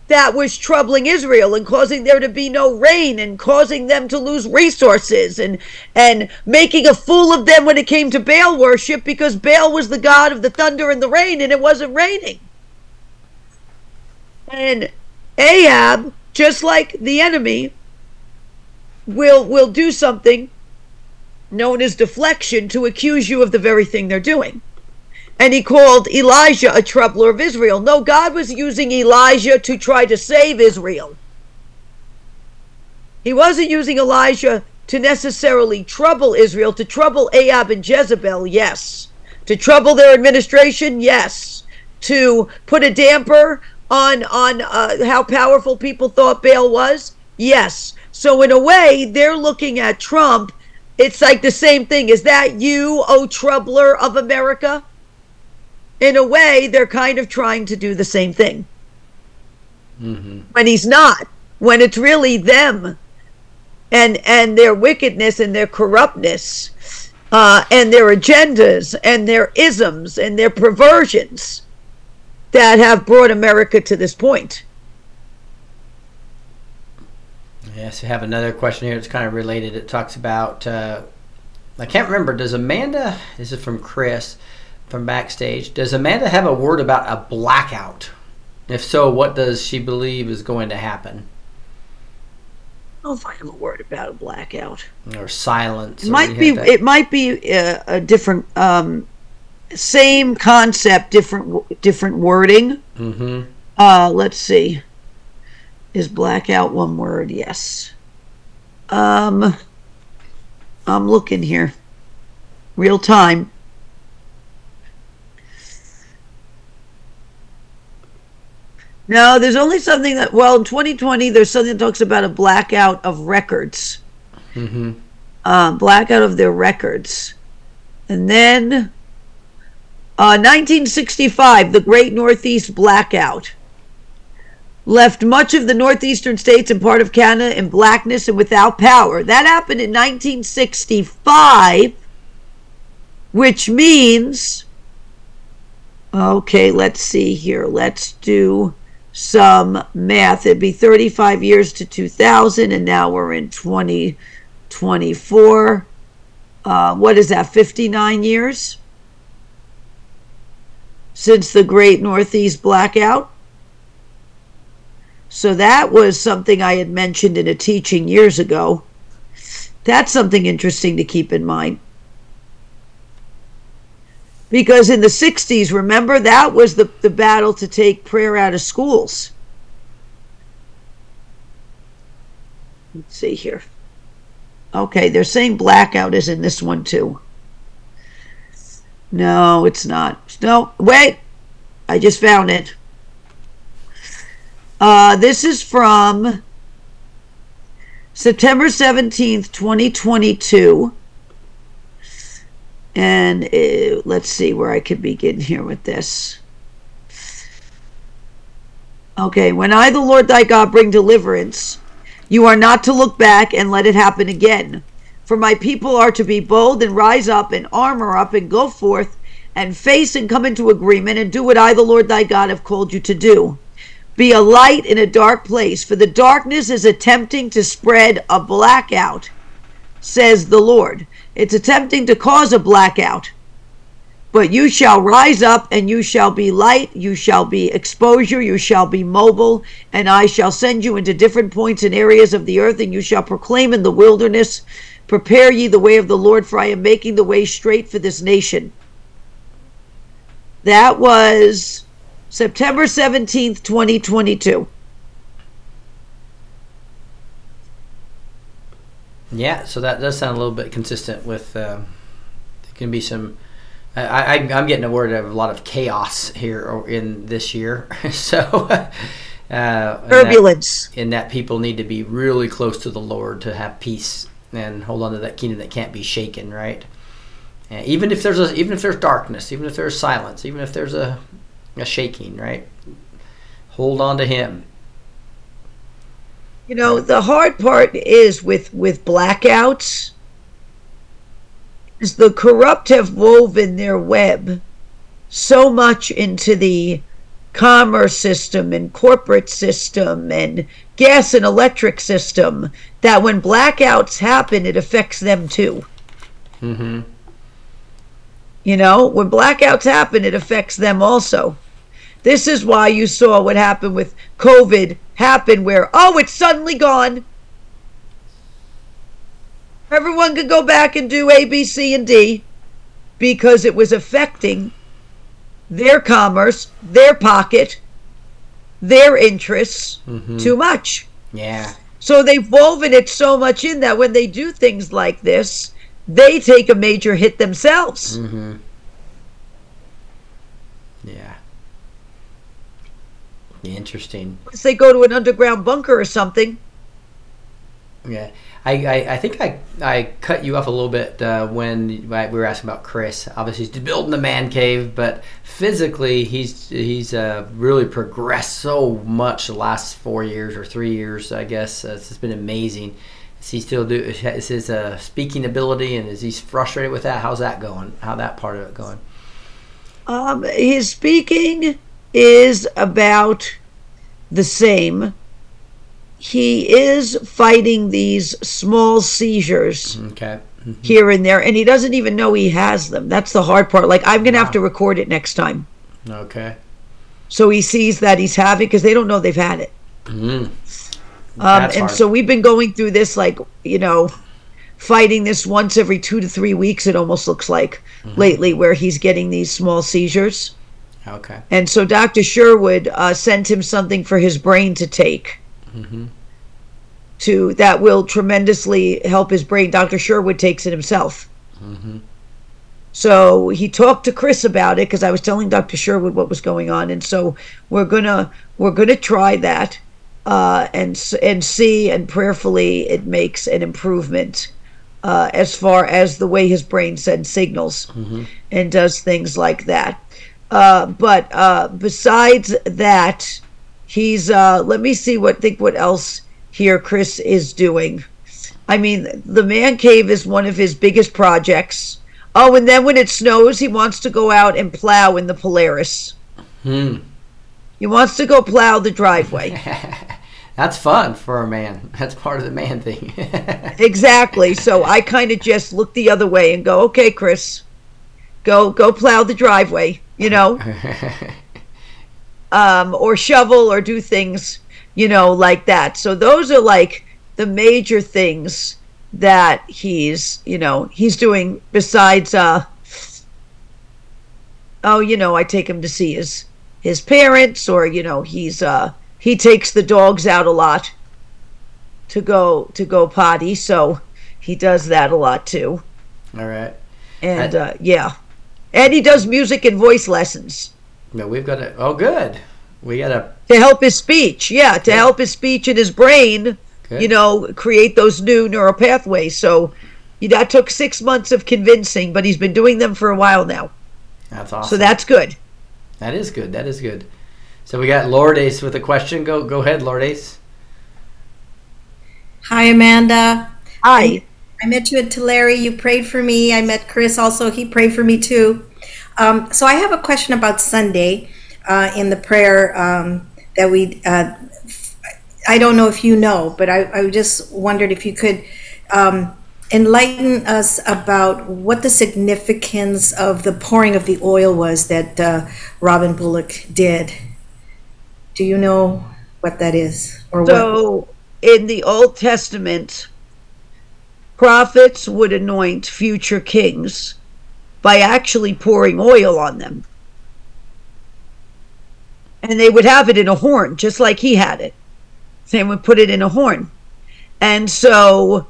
that was troubling Israel and causing there to be no rain and causing them to lose resources and and making a fool of them when it came to Baal worship because Baal was the god of the thunder and the rain and it wasn't raining. And Ahab, just like the enemy, will will do something known as deflection to accuse you of the very thing they're doing. And he called Elijah a troubler of Israel. No, God was using Elijah to try to save Israel. He wasn't using Elijah to necessarily trouble Israel, to trouble Ahab and Jezebel, yes. To trouble their administration, yes. To put a damper on on uh, how powerful people thought Baal was, yes. So in a way, they're looking at Trump. It's like the same thing. Is that you, oh troubler of America? In a way, they're kind of trying to do the same thing. When he's not, when it's really them and and their wickedness and their corruptness uh, and their agendas and their isms and their perversions that have brought America to this point. Yes, we have another question here. It's kind of related. It talks about. Uh, I can't remember. Does Amanda? This is from Chris from backstage. Does Amanda have a word about a blackout? If so, what does she believe is going to happen? I don't know if I have a word about a blackout. Or silence? It or might be. It might be a, a different, um, same concept, different, different wording. Mhm. Uh, let's see. Is blackout one word? Yes. Um, I'm looking here. Real time. No, there's only something that, well, in 2020, there's something that talks about a blackout of records. Mm-hmm. Uh, blackout of their records. And then Uh, 1965, the Great Northeast Blackout left much of the northeastern states and part of Canada in blackness and without power. That happened in 1965, which means, okay, let's see here. Let's do some math. It'd be 35 years to 2000, and now we're in 2024. Uh, what is that, 59 years? Since the Great Northeast Blackout? So that was something I had mentioned in a teaching years ago. That's something interesting to keep in mind. Because in the 60s, remember, that was the, the battle to take prayer out of schools. Let's see here. Okay, they're saying blackout is in this one too. No, it's not. No, wait. I just found it. Uh, this is from September 17th, 2022. And uh, let's see where I could begin here with this. Okay, when I, the Lord thy God, bring deliverance, you are not to look back and let it happen again. For my people are to be bold and rise up and armor up and go forth and face and come into agreement and do what I, the Lord thy God, have called you to do. Be a light in a dark place, for the darkness is attempting to spread a blackout, says the Lord. It's attempting to cause a blackout. But you shall rise up and you shall be light, you shall be exposure, you shall be mobile, and I shall send you into different points and areas of the earth, and you shall proclaim in the wilderness, Prepare ye the way of the Lord, for I am making the way straight for this nation. That was September 17th, 2022. Yeah, so that does sound a little bit consistent with. Uh, there can be some. I, I, I'm getting a word of a lot of chaos here in this year. so. Uh, and Turbulence. That, and that people need to be really close to the Lord to have peace and hold on to that kingdom that can't be shaken, right? And even if there's a, even if there's darkness, even if there's silence, even if there's a, a shaking, right? Hold on to Him. You know, the hard part is with with blackouts is the corrupt have woven their web so much into the commerce system and corporate system and gas and electric system that when blackouts happen it affects them too. Mm-hmm. You know, when blackouts happen it affects them also. This is why you saw what happened with COVID happen where, oh, it's suddenly gone. Everyone could go back and do A, B, C, and D because it was affecting their commerce, their pocket, their interests Mhm. too much. Yeah. So they've woven it so much in that when they do things like this, they take a major hit themselves. Mm-hmm. Yeah. Interesting. Unless they go to an underground bunker or something. Yeah, I, I, I think I, I cut you off a little bit uh, when we were asking about Chris. Obviously, he's building the man cave, but physically, he's he's uh, really progressed so much the last four years or three years, I guess. Uh, it's been amazing. Is he still do? Is his uh, speaking ability and is he frustrated with that? How's that going? How that part of it going? Um, his speaking is about the same. He is fighting these small seizures Okay. here and there, and he doesn't even know he has them. That's the hard part. Like, I'm going to have to record it next time. Okay. So he sees that he's having, because they don't know they've had it. Mm. Um, and hard. so we've been going through this, like, you know, fighting this once every two to three weeks, it almost looks like Mm-hmm. lately, where he's getting these small seizures. Okay. And so Dr. Sherwood uh, sent him something for his brain to take. Mm-hmm. To that will tremendously help his brain. Dr. Sherwood takes it himself. Mm-hmm. So he talked to Chris about it because I was telling Dr. Sherwood what was going on, and so we're gonna we're gonna try that uh, and and see and prayerfully it makes an improvement uh, as far as the way his brain sends signals and does things like that. Uh, but uh, besides that, he's uh, let me see what think what else here Chris is doing. I mean, the man cave is one of his biggest projects. Oh, and then when it snows, he wants to go out and plow in the Polaris. Hmm. He wants to go plow the driveway. That's fun for a man. That's part of the man thing. exactly. So I kind of just look the other way and go, "Okay, Chris, go go plow the driveway," you know, um, or shovel or do things, you know, like that. So those are like the major things that he's, you know, he's doing besides uh oh, you know, I take him to see his his parents or, you know, he's uh he takes the dogs out a lot to go to go potty, so he does that a lot too. All right. And uh yeah. And he does music and voice lessons. No, we've got to. Oh, good. We got to. to help his speech yeah to help his speech and his brain Good. you know create those new neural pathways so yeah, that took six months of convincing but he's been doing them for a while now That's awesome. so that's good that is good. That is good. So we got Lord Ace with a question. Go go ahead, Lord Ace. Hi, Amanda. hi I met you at Tulare. You prayed for me. I met Chris also. He prayed for me too. Um, so I have a question about Sunday uh, in the prayer um, that we. Uh, I don't know if you know, but I, I just wondered if you could um, enlighten us about what the significance of the pouring of the oil was that uh, Robin Bullock did. Do you know what that is, or what? so in the old testament prophets would anoint future kings by actually pouring oil on them. And they would have it in a horn just like he had it. They would put it in a horn. And so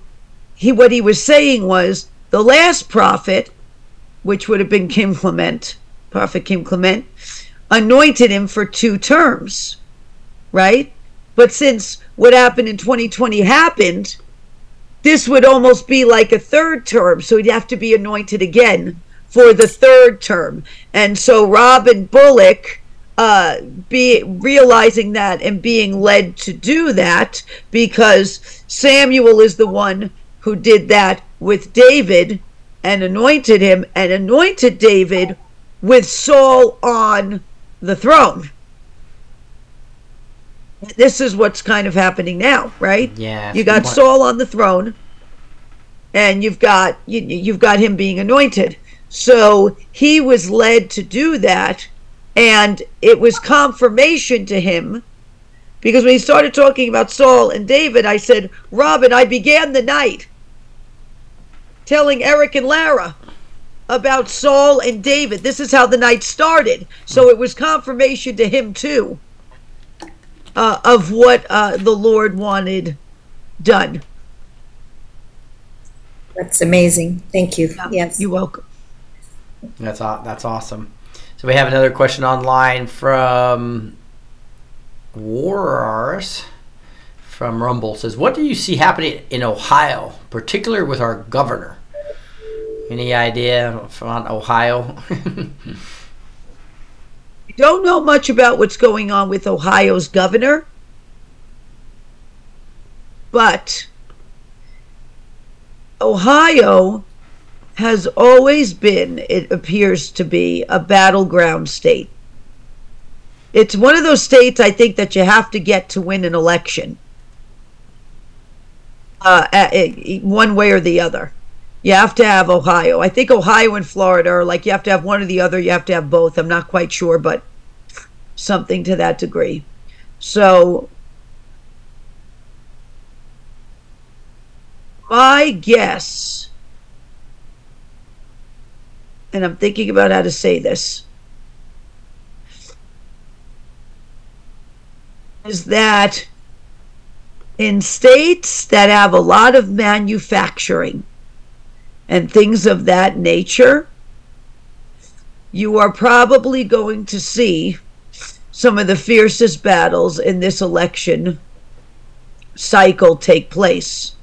he what he was saying was the last prophet which would have been kim clement prophet kim clement anointed him for two terms right? But since what happened in 2020 happened this would almost be like a third term so he'd have to be anointed again for the third term and so robin bullock uh, be realizing that and being led to do that because Samuel is the one who did that with David and anointed him and anointed David with Saul on the throne. This is what's kind of happening now, right? Yeah. You got What- Saul on the throne, and you've got you, you've got him being anointed. So he was led to do that, and it was confirmation to him. Because when he started talking about Saul and David, I said, Robin, I began the night telling Eric and Lara about Saul and David. This is how the night started. So it was confirmation to him, too, uh, of what uh, the Lord wanted done. That's amazing. Thank you. Yes. You're welcome. That's that's awesome. So we have another question online from Warars from Rumble says, "What do you see happening in Ohio, particularly with our governor? Any idea from Ohio?" don't know much about what's going on with Ohio's governor, but Ohio has always been, it appears to be, a battleground state. It's one of those states I think that you have to get to win an election, uh, a- one way or the other. You have to have Ohio. I think Ohio and Florida are like you have to have one or the other. You have to have both. I'm not quite sure, but something to that degree. So, my guess, and I'm thinking about how to say this, is that in states that have a lot of manufacturing and things of that nature, you are probably going to see some of the fiercest battles in this election cycle take place.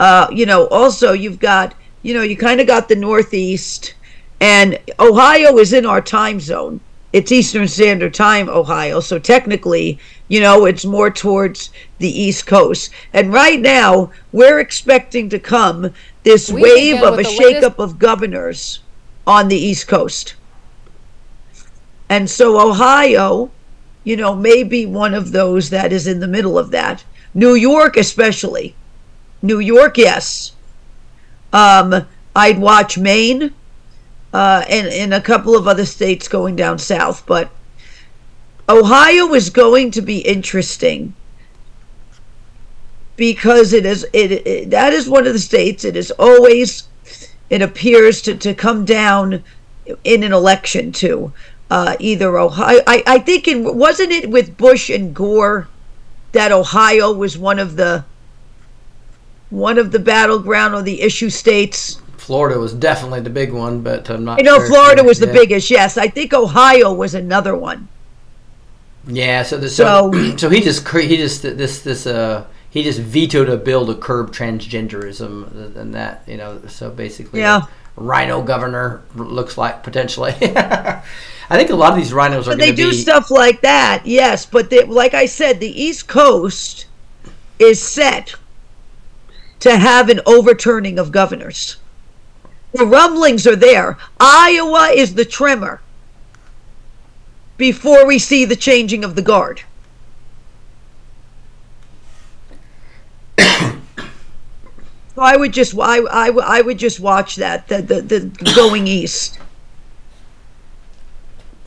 uh, you know, also you've got, you know, you kind of got the Northeast, and Ohio is in our time zone. It's Eastern Standard Time, Ohio. So technically, you know, it's more towards the East Coast. And right now, we're expecting to come this We wave of a the latest- shakeup of governors on the East Coast. And so Ohio, you know, may be one of those that is in the middle of that. New York, especially. New York, yes. Um, I'd watch Maine uh, and, and a couple of other states going down south, but Ohio is going to be interesting because it is it, it that is one of the states it is always it appears to, to come down in an election too. Uh, either Ohio, I, I think it wasn't it with Bush and Gore that Ohio was one of the one of the battleground or the issue states. Florida was definitely the big one, but I'm not. I know sure. Florida was the biggest. Yes, I think Ohio was another one. Yeah, so the, so So- so he just cre- he just this this uh he just vetoed a bill to curb transgenderism and that you know so basically Yeah. rhino governor looks like potentially. I think a lot of these rhinos are But they do be stuff like that, yes. But they, like I said, the East Coast is set to have an overturning of governors. The rumblings are there. Iowa is the tremor before we see the changing of the guard. So I would just I, I, I would just watch that the, the, the going east.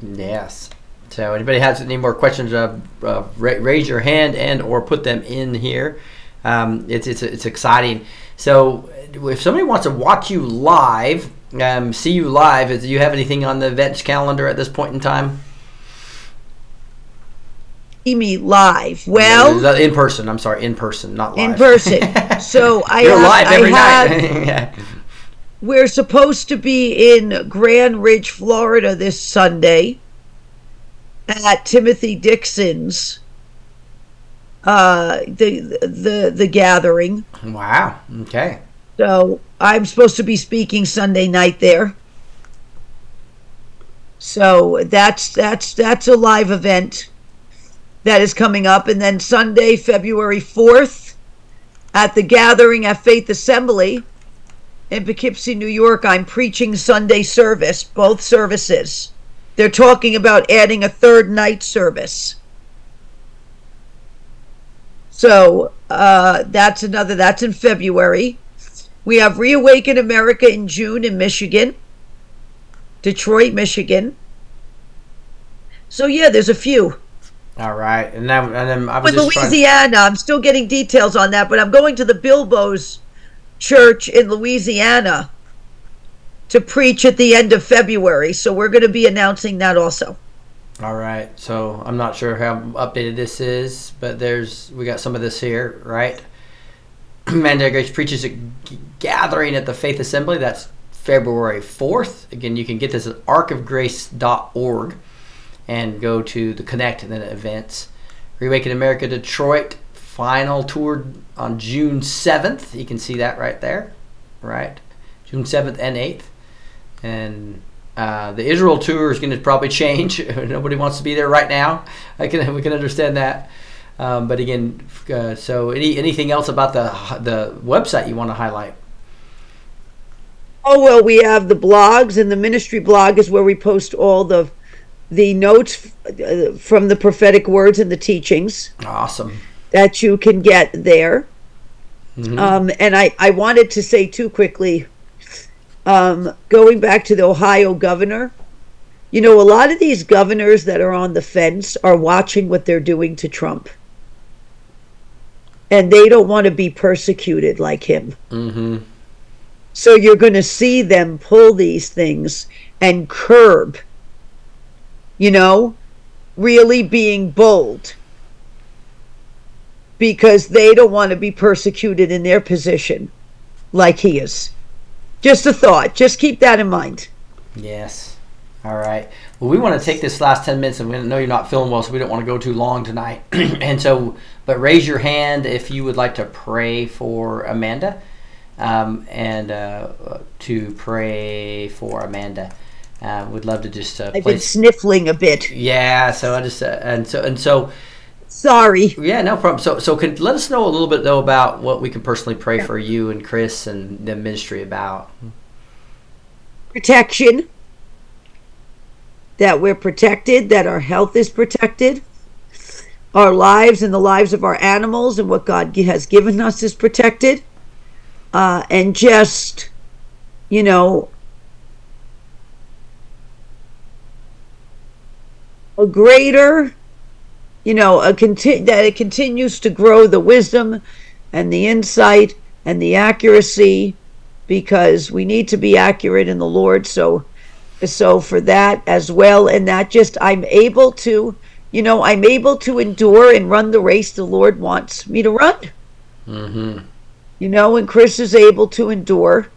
Yes. So anybody has any more questions? Uh, uh, ra- raise your hand and or put them in here. Um, it's it's it's exciting. So if somebody wants to watch you live, um, see you live, do you have anything on the events calendar at this point in time? See me live. Well, in person. I'm sorry, in person, not live. in person. So I You're have, live I every have- night. Yeah. We're supposed to be in Grand Ridge, Florida this Sunday at Timothy Dixon's uh the the the gathering. wow. Okay. So I'm supposed to be speaking Sunday night there. So that's that's that's a live event that is coming up and then Sunday February 4th at the gathering at Faith Assembly in Poughkeepsie, New York, I'm preaching Sunday service, both services. They're talking about adding a third night service. So uh, that's another, that's in February. We have Reawaken America in June in Michigan, Detroit, Michigan. So yeah, there's a few. All right. And then, and then I was With just trying. Louisiana, I'm still getting details on that, but I'm going to the Bilbo's church in Louisiana to preach at the end of February. So we're going to be announcing that also. All right. So I'm not sure how updated this is, but there's we got some of this here, right? Amanda Grace preaches a g- gathering at the Faith Assembly. That's February 4th. Again, you can get this at arkofgrace.org and go to the Connect and then events. Reawaken America Detroit final tour on June 7th. You can see that right there, right? June 7th and 8th. And uh, the Israel tour is going to probably change. Nobody wants to be there right now. I can we can understand that. Um, but again, uh, so any anything else about the the website you want to highlight? Oh well, we have the blogs, and the ministry blog is where we post all the the notes uh, from the prophetic words and the teachings Awesome. That you can get there. Um, and I, I wanted to say too quickly, um, going back to the Ohio governor, you know, a lot of these governors that are on the fence are watching what they're doing to Trump. And they don't want to be persecuted like him. Mm-hmm. So you're going to see them pull these things and curb, you know, really being bold because they don't want to be persecuted in their position like he is. Just a thought. Just keep that in mind. Yes. All right. Well, we want to take this last 10 minutes, and we know you're not feeling well, so we don't want to go too long tonight. and so, but raise your hand if you would like to pray for Amanda. um, and uh, to pray for Amanda. Uh, would love to just uh, I've been sniffling a bit. Yeah, so I just uh, and so and so Sorry. yeah, no problem. So so can let us know a little bit though about what we can personally pray for you and Chris and the ministry about. Protection. That we're protected, that our health is protected, our lives and the lives of our animals and what God has given us is protected. Uh, and just, you know, a greater, you know, a conti- that it continues to grow the wisdom and the insight and the accuracy because we need to be accurate in the Lord. So, so for that as well, and that just I'm able to, you know, I'm able to endure and run the race the Lord wants me to run. Mm-hmm. You know, and Chris is able to endure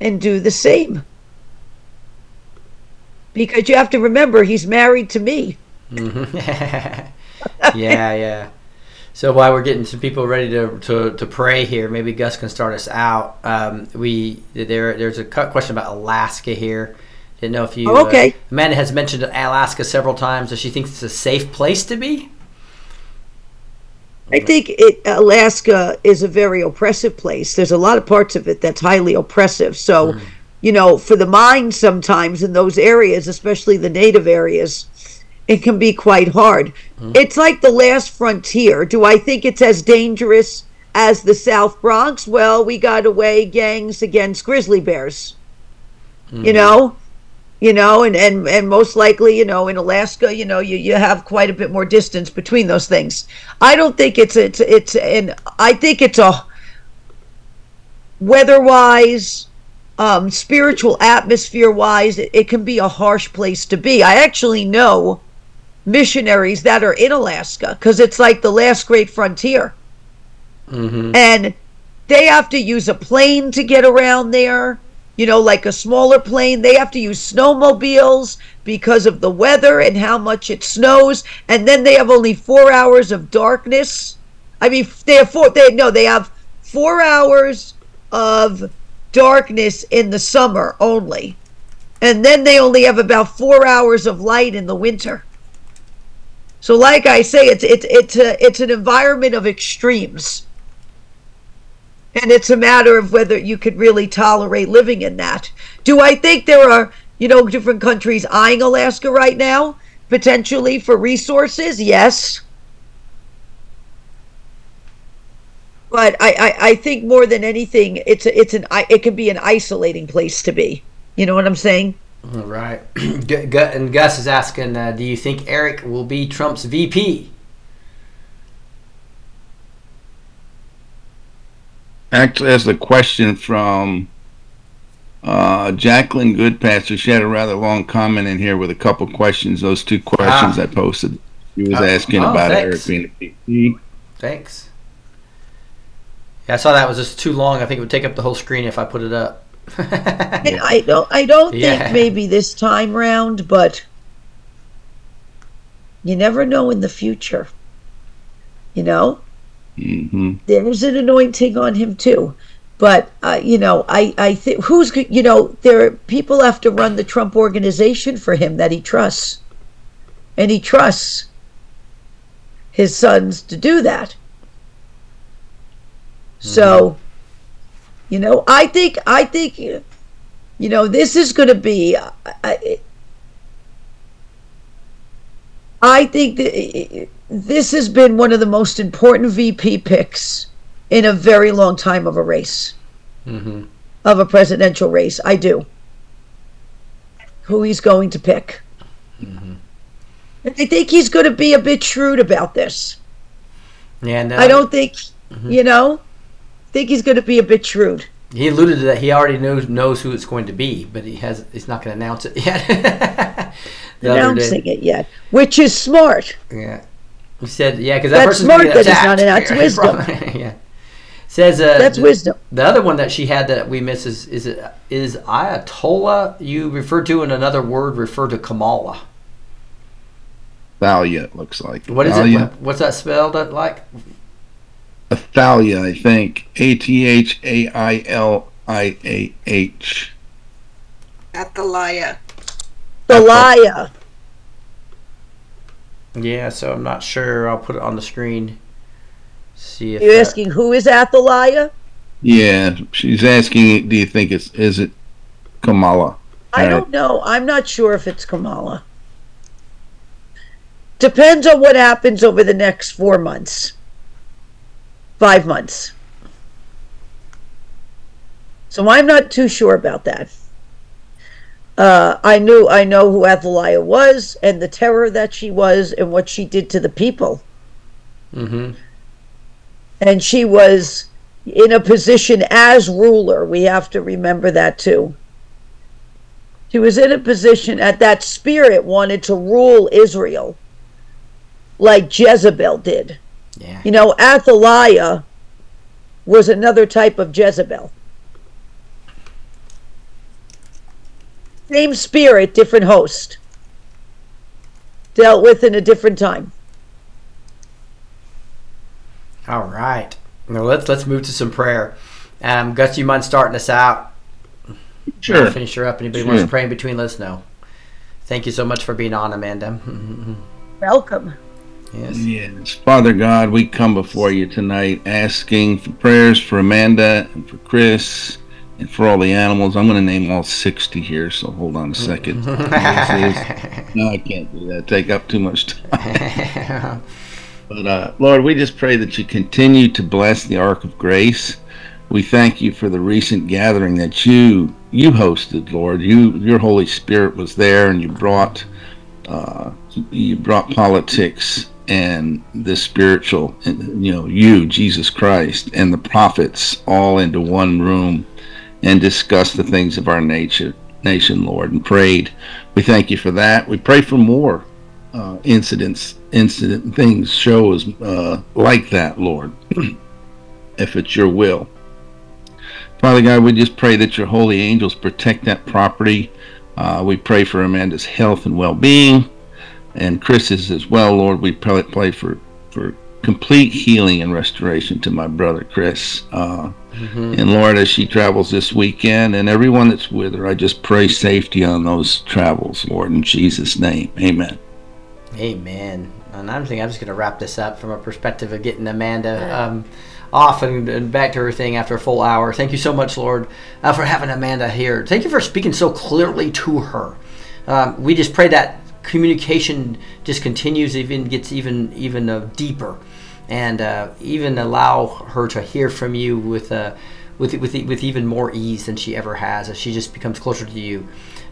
and do the same. Because you have to remember, he's married to me. Mm-hmm. yeah, yeah. So while we're getting some people ready to, to, to pray here, maybe Gus can start us out. Um, we there there's a question about Alaska here. Didn't know if you. Oh, okay. Uh, Amanda has mentioned Alaska several times. Does she think it's a safe place to be? I think it, Alaska is a very oppressive place. There's a lot of parts of it that's highly oppressive. So, you know, for the mind sometimes in those areas, especially the native areas, it can be quite hard. It's like the last frontier. Do I think it's as dangerous as the South Bronx? Well, we got away gangs against grizzly bears. You know? You know, and, and, and most likely, you know, in Alaska, you know, you, you have quite a bit more distance between those things. I don't think it's it's it's and I think it's a weather wise, um, spiritual atmosphere wise, it, it can be a harsh place to be. I actually know missionaries that are in Alaska because it's like the last great frontier, Mm-hmm. and they have to use a plane to get around there. You know, like a smaller plane. They have to use snowmobiles because of the weather and how much it snows. And then they have only four hours of darkness. I mean, they have four. They no, they have four hours of darkness in the summer only, and then they only have about four hours of light in the winter. So, like I say, it's it's it's a, it's an environment of extremes, and it's a matter of whether you could really tolerate living in that. Do I think there are you know different countries eyeing Alaska right now potentially for resources? Yes. but I, I, I think more than anything, it's a, it's an it can be an isolating place to be. You know what I'm saying? All right. And Gus is asking, uh, do you think Eric will be Trump's VP? Actually, that's a question from uh, Jacqueline Goodpasser. She had a rather long comment in here with a couple questions. Those two questions Ah. I posted. She was Oh, asking oh, about thanks. Eric being a VP. Thanks. Yeah, I saw that was just too long. I think it would take up the whole screen if I put it up. I don't I don't Yeah. think maybe this time round, but you never know in the future. You know, hmm there's an anointing on him too. But uh, you know, I I think who's you know there are people have to run the Trump organization for him that he trusts, and he trusts his sons to do that. So, you know, I think I think you know this is going to be. I, I, think that this has been one of the most important VP picks in a very long time of a race, hmm of a presidential race. I do. Who he's going to pick. And I think he's going to be a bit shrewd about this. Yeah, and, uh, I don't think, you know, think he's going to be a bit shrewd. He alluded to that. He already knows knows who it's going to be, but he has. He's not going to announce it yet. announcing it yet, which is smart. yeah. He said, "Yeah, because that That's person's smart gonna that he's not attacked." announced wisdom. yeah. Says uh, That's the, wisdom. The other one that she had that we miss is is it is Athaliah. You referred to in another word refer to Kamala. Thalia, it looks like. What is Thalia? it? What's that spelled like? Athalia, I think. A T H A I L I A H. Athaliah. Thalia. Yeah, so I'm not sure. I'll put it on the screen. See if You're uh, asking who is Athaliah? Yeah, she's asking, do you think it's is it Kamala? I don't know. I'm not sure if it's Kamala. Depends on what happens over the next four months, five months. So I'm not too sure about that. Uh, I knew I know who Athaliah was and the terror that she was and what she did to the people. Mm-hmm. And she was in a position as ruler. We have to remember that too. She was in a position at that spirit wanted to rule Israel like Jezebel did. Yeah. You know, Athaliah was another type of Jezebel. Same spirit, different host. Dealt with in a different time. All right. Now let's let's move to some prayer. Um, Gus, you mind starting us out? Sure. Finish her up. Anybody wants to pray in between? Let us know. Thank you so much for being on, Amanda. Welcome. Yes. Yes. Father God, we come before you tonight asking for prayers for Amanda and for Chris and for all the animals. I'm going to name all 60 here, so hold on a second. no, I can't do that. Take up too much time. But uh, Lord, we just pray that you continue to bless the Ark of Grace. We thank you for the recent gathering that you you hosted, Lord. You your Holy Spirit was there, and you brought uh, you brought politics and the spiritual, you know, you Jesus Christ and the prophets all into one room and discuss the things of our nature nation, Lord, and prayed. We thank you for that. We pray for more uh, incidents, incident things, shows uh, like that, Lord, if it's your will. Father God, we just pray that your holy angels protect that property. Uh, we pray for Amanda's health and well-being, and Chris Chris's as well, Lord. We pray, pray for for complete healing and restoration to my brother Chris. Uh, And Lord, as she travels this weekend, and everyone that's with her, I just pray safety on those travels, Lord, in Jesus' name, Amen. Amen. And I'm thinking I'm just going to wrap this up from a perspective of getting Amanda um, off and, and back to her thing after a full hour. Thank you so much, Lord, uh, for having Amanda here. Thank you for speaking so clearly to her. Um, we just pray that communication just continues, even gets even even uh, deeper, and uh, even allow her to hear from you with uh, with with with even more ease than she ever has as she just becomes closer to you.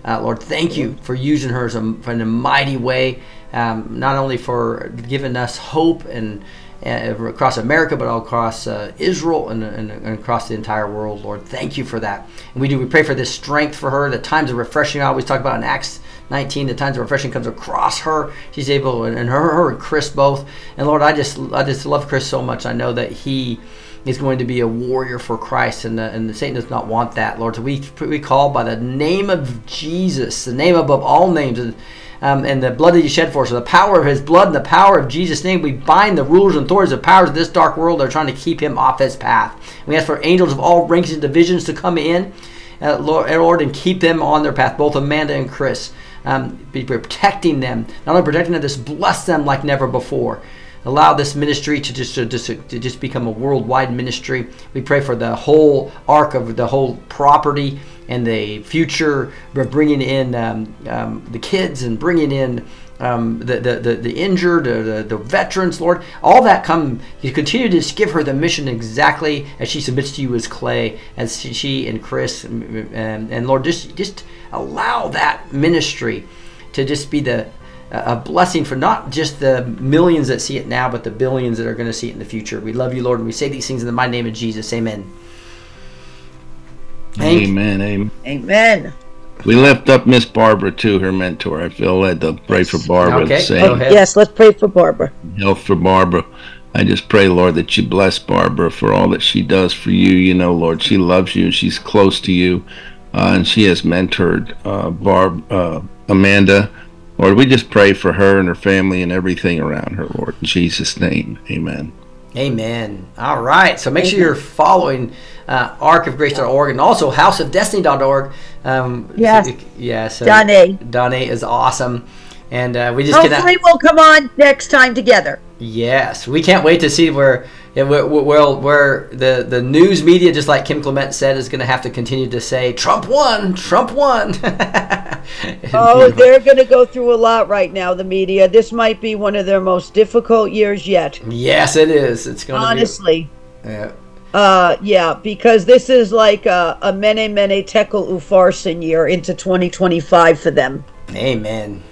Uh, Lord, thank you for using her a, in a mighty way, um, not only for giving us hope and uh, across America, but all across uh, Israel and, and, and across the entire world. Lord, thank you for that. And we do. We pray for this strength for her. The times of refreshing I always talk about in Acts 19. The times of refreshing comes across her. She's able, and her, her and Chris both. And Lord, I just, I just love Chris so much. I know that he is going to be a warrior for Christ, and the, and the Satan does not want that, Lord. So we we call by the name of Jesus, the name above all names, and, um, and the blood that He shed for us, so the power of His blood and the power of Jesus' name. We bind the rulers and authorities, the powers of this dark world that are trying to keep Him off His path. We ask for angels of all ranks and divisions to come in, uh, Lord, and keep them on their path, both Amanda and Chris. Um, be protecting them, not only protecting them, just bless them like never before allow this ministry to just to just, to just become a worldwide ministry. We pray for the whole arc of the whole property and the future. Bringing in um, um, the kids and bringing in um, the, the, the, the injured, uh, the, the veterans, Lord. All that come, you continue to just give her the mission exactly as she submits to you as clay, as she, she and Chris, and, and, and Lord, just, just allow that ministry to just be the a blessing for not just the millions that see it now, but the billions that are going to see it in the future. We love you, Lord, and we say these things in the mighty name of Jesus. Amen. Thank- Amen. Amen. Amen. We lift up Miss Barbara too, her mentor. I feel led to pray for Barbara. Okay, the same go ahead. Yes, let's pray for Barbara. health for Barbara. I just pray, Lord, that you bless Barbara for all that she does for you. You know, Lord, she loves you. She's close to you, uh, and she has mentored uh, Barb, uh, Amanda. Lord, we just pray for her and her family and everything around her, Lord. In Jesus' name, amen. Amen. All right. So make sure you're following uh, arkofgrace.org and also houseofdestiny.org. Um, Yes. so- yeah. So Donnie. Donnie is awesome. And uh, we just cannot. Hopefully, we'll come on next time together. Yes, we can't wait to see where yeah, where, where, where the the news media, just like Kim Clement said, is going to have to continue to say Trump won, Trump won. Oh, they're going to go through a lot right now, the media. This might be one of their most difficult years yet. yes, it is. It's going to Honestly. be. Yeah. Uh, yeah, because this is like a, a mene mene tekel ufarsin year into 2025 for them. Amen.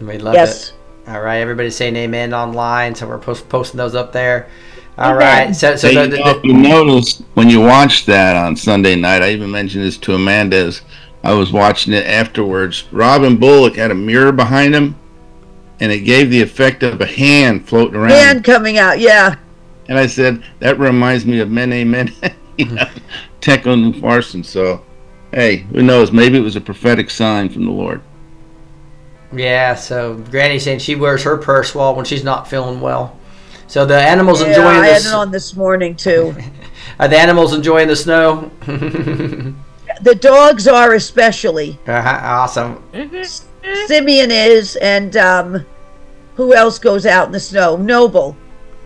We love Yes. it. All right, everybody saying amen online, so we're post- posting those up there. All Amen. right, so so Hey, the, you, the, know, you noticed when you watched that on Sunday night, I even mentioned this to Amanda as I was watching it afterwards. Robin Bullock had a mirror behind him, and it gave the effect of a hand floating around. Hand coming out, yeah. And I said, that reminds me of Mene Mene, you know, Tekel and Farson. So, hey, who knows? Maybe it was a prophetic sign from the Lord. yeah, so Granny saying she wears her prayer shawl when she's not feeling well. So the animals Yeah, enjoying I had this. it on this morning too. Are the animals enjoying the snow? the dogs are especially. uh awesome. Simeon is, and um, who else goes out in the snow? Noble.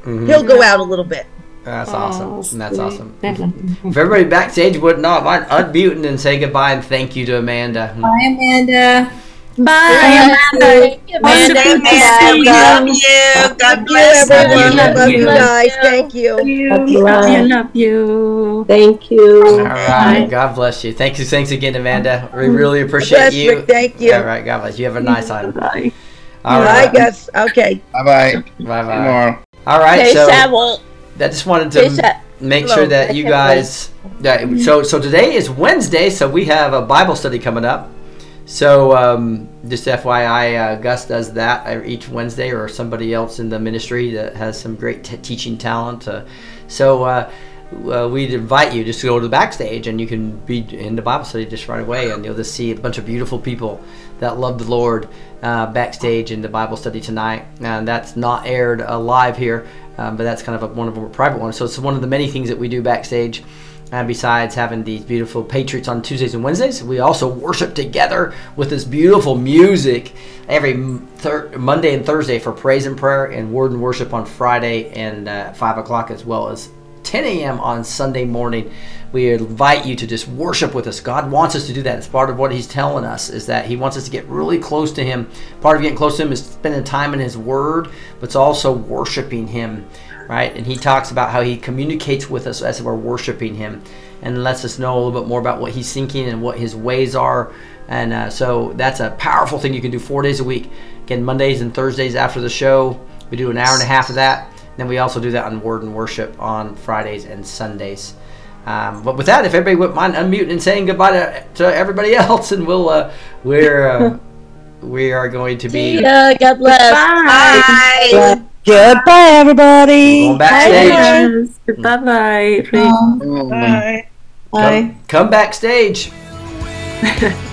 Mhm. He'll go out a little bit. That's Oh, awesome. That's awesome. If everybody backstage would not mind unmuting and say goodbye and thank you to Amanda. Bye, Amanda. Bye, Amanda. Amanda, Wonderful to Amanda, see we you. love you. God Thank you, bless everyone. Love Love you. you guys. Thank you. Love you. I love you. Thank you. All right. God bless you. Thank you. Thanks again, Amanda. We mm-hmm. really appreciate Bless you. Rick, thank you. All right. God bless you. Have a nice time. Bye. All I right. guess. Okay. Bye bye. Bye bye. Tomorrow. All right. Okay, So Samuel. I just wanted to Sa- make sure that you guys. Yeah, so so today is Wednesday, so we have a Bible study coming up. So um, just FYI, uh, Gus does that uh, each Wednesday, or somebody else in the ministry that has some great t- teaching talent. Uh, so uh, we'd invite you just to go to the backstage, and you can be in the Bible study just right away, and you'll just see a bunch of beautiful people that love the Lord uh, backstage in the Bible study tonight. And that's not aired uh, live here, um, but that's kind of a, one of our private ones. So it's one of the many things that we do backstage. And besides having these beautiful Patriots on Tuesdays and Wednesdays, we also worship together with this beautiful music every thir- Monday and Thursday for praise and prayer, and word and worship on Friday and uh, 5 o'clock, as well as 10 a.m. on Sunday morning. We invite you to just worship with us. God wants us to do that. It's part of what He's telling us is that He wants us to get really close to Him. Part of getting close to Him is spending time in His Word, but it's also worshiping Him right? And he talks about how he communicates with us as we're worshiping him and lets us know a little bit more about what he's thinking and what his ways are. And uh, so that's a powerful thing you can do four days a week. Again, Mondays and Thursdays after the show, we do an hour and a half of that. Then we also do that on Word and Worship on Fridays and Sundays. Um, but with that, if everybody wouldn't mind unmuting and saying goodbye to, to everybody else, and we'll uh, we're uh, we are going to be Yeah, God bless. Bye. Bye. Goodbye, everybody. going backstage. Yes. Bye-bye. Bye. Come, come backstage. Win.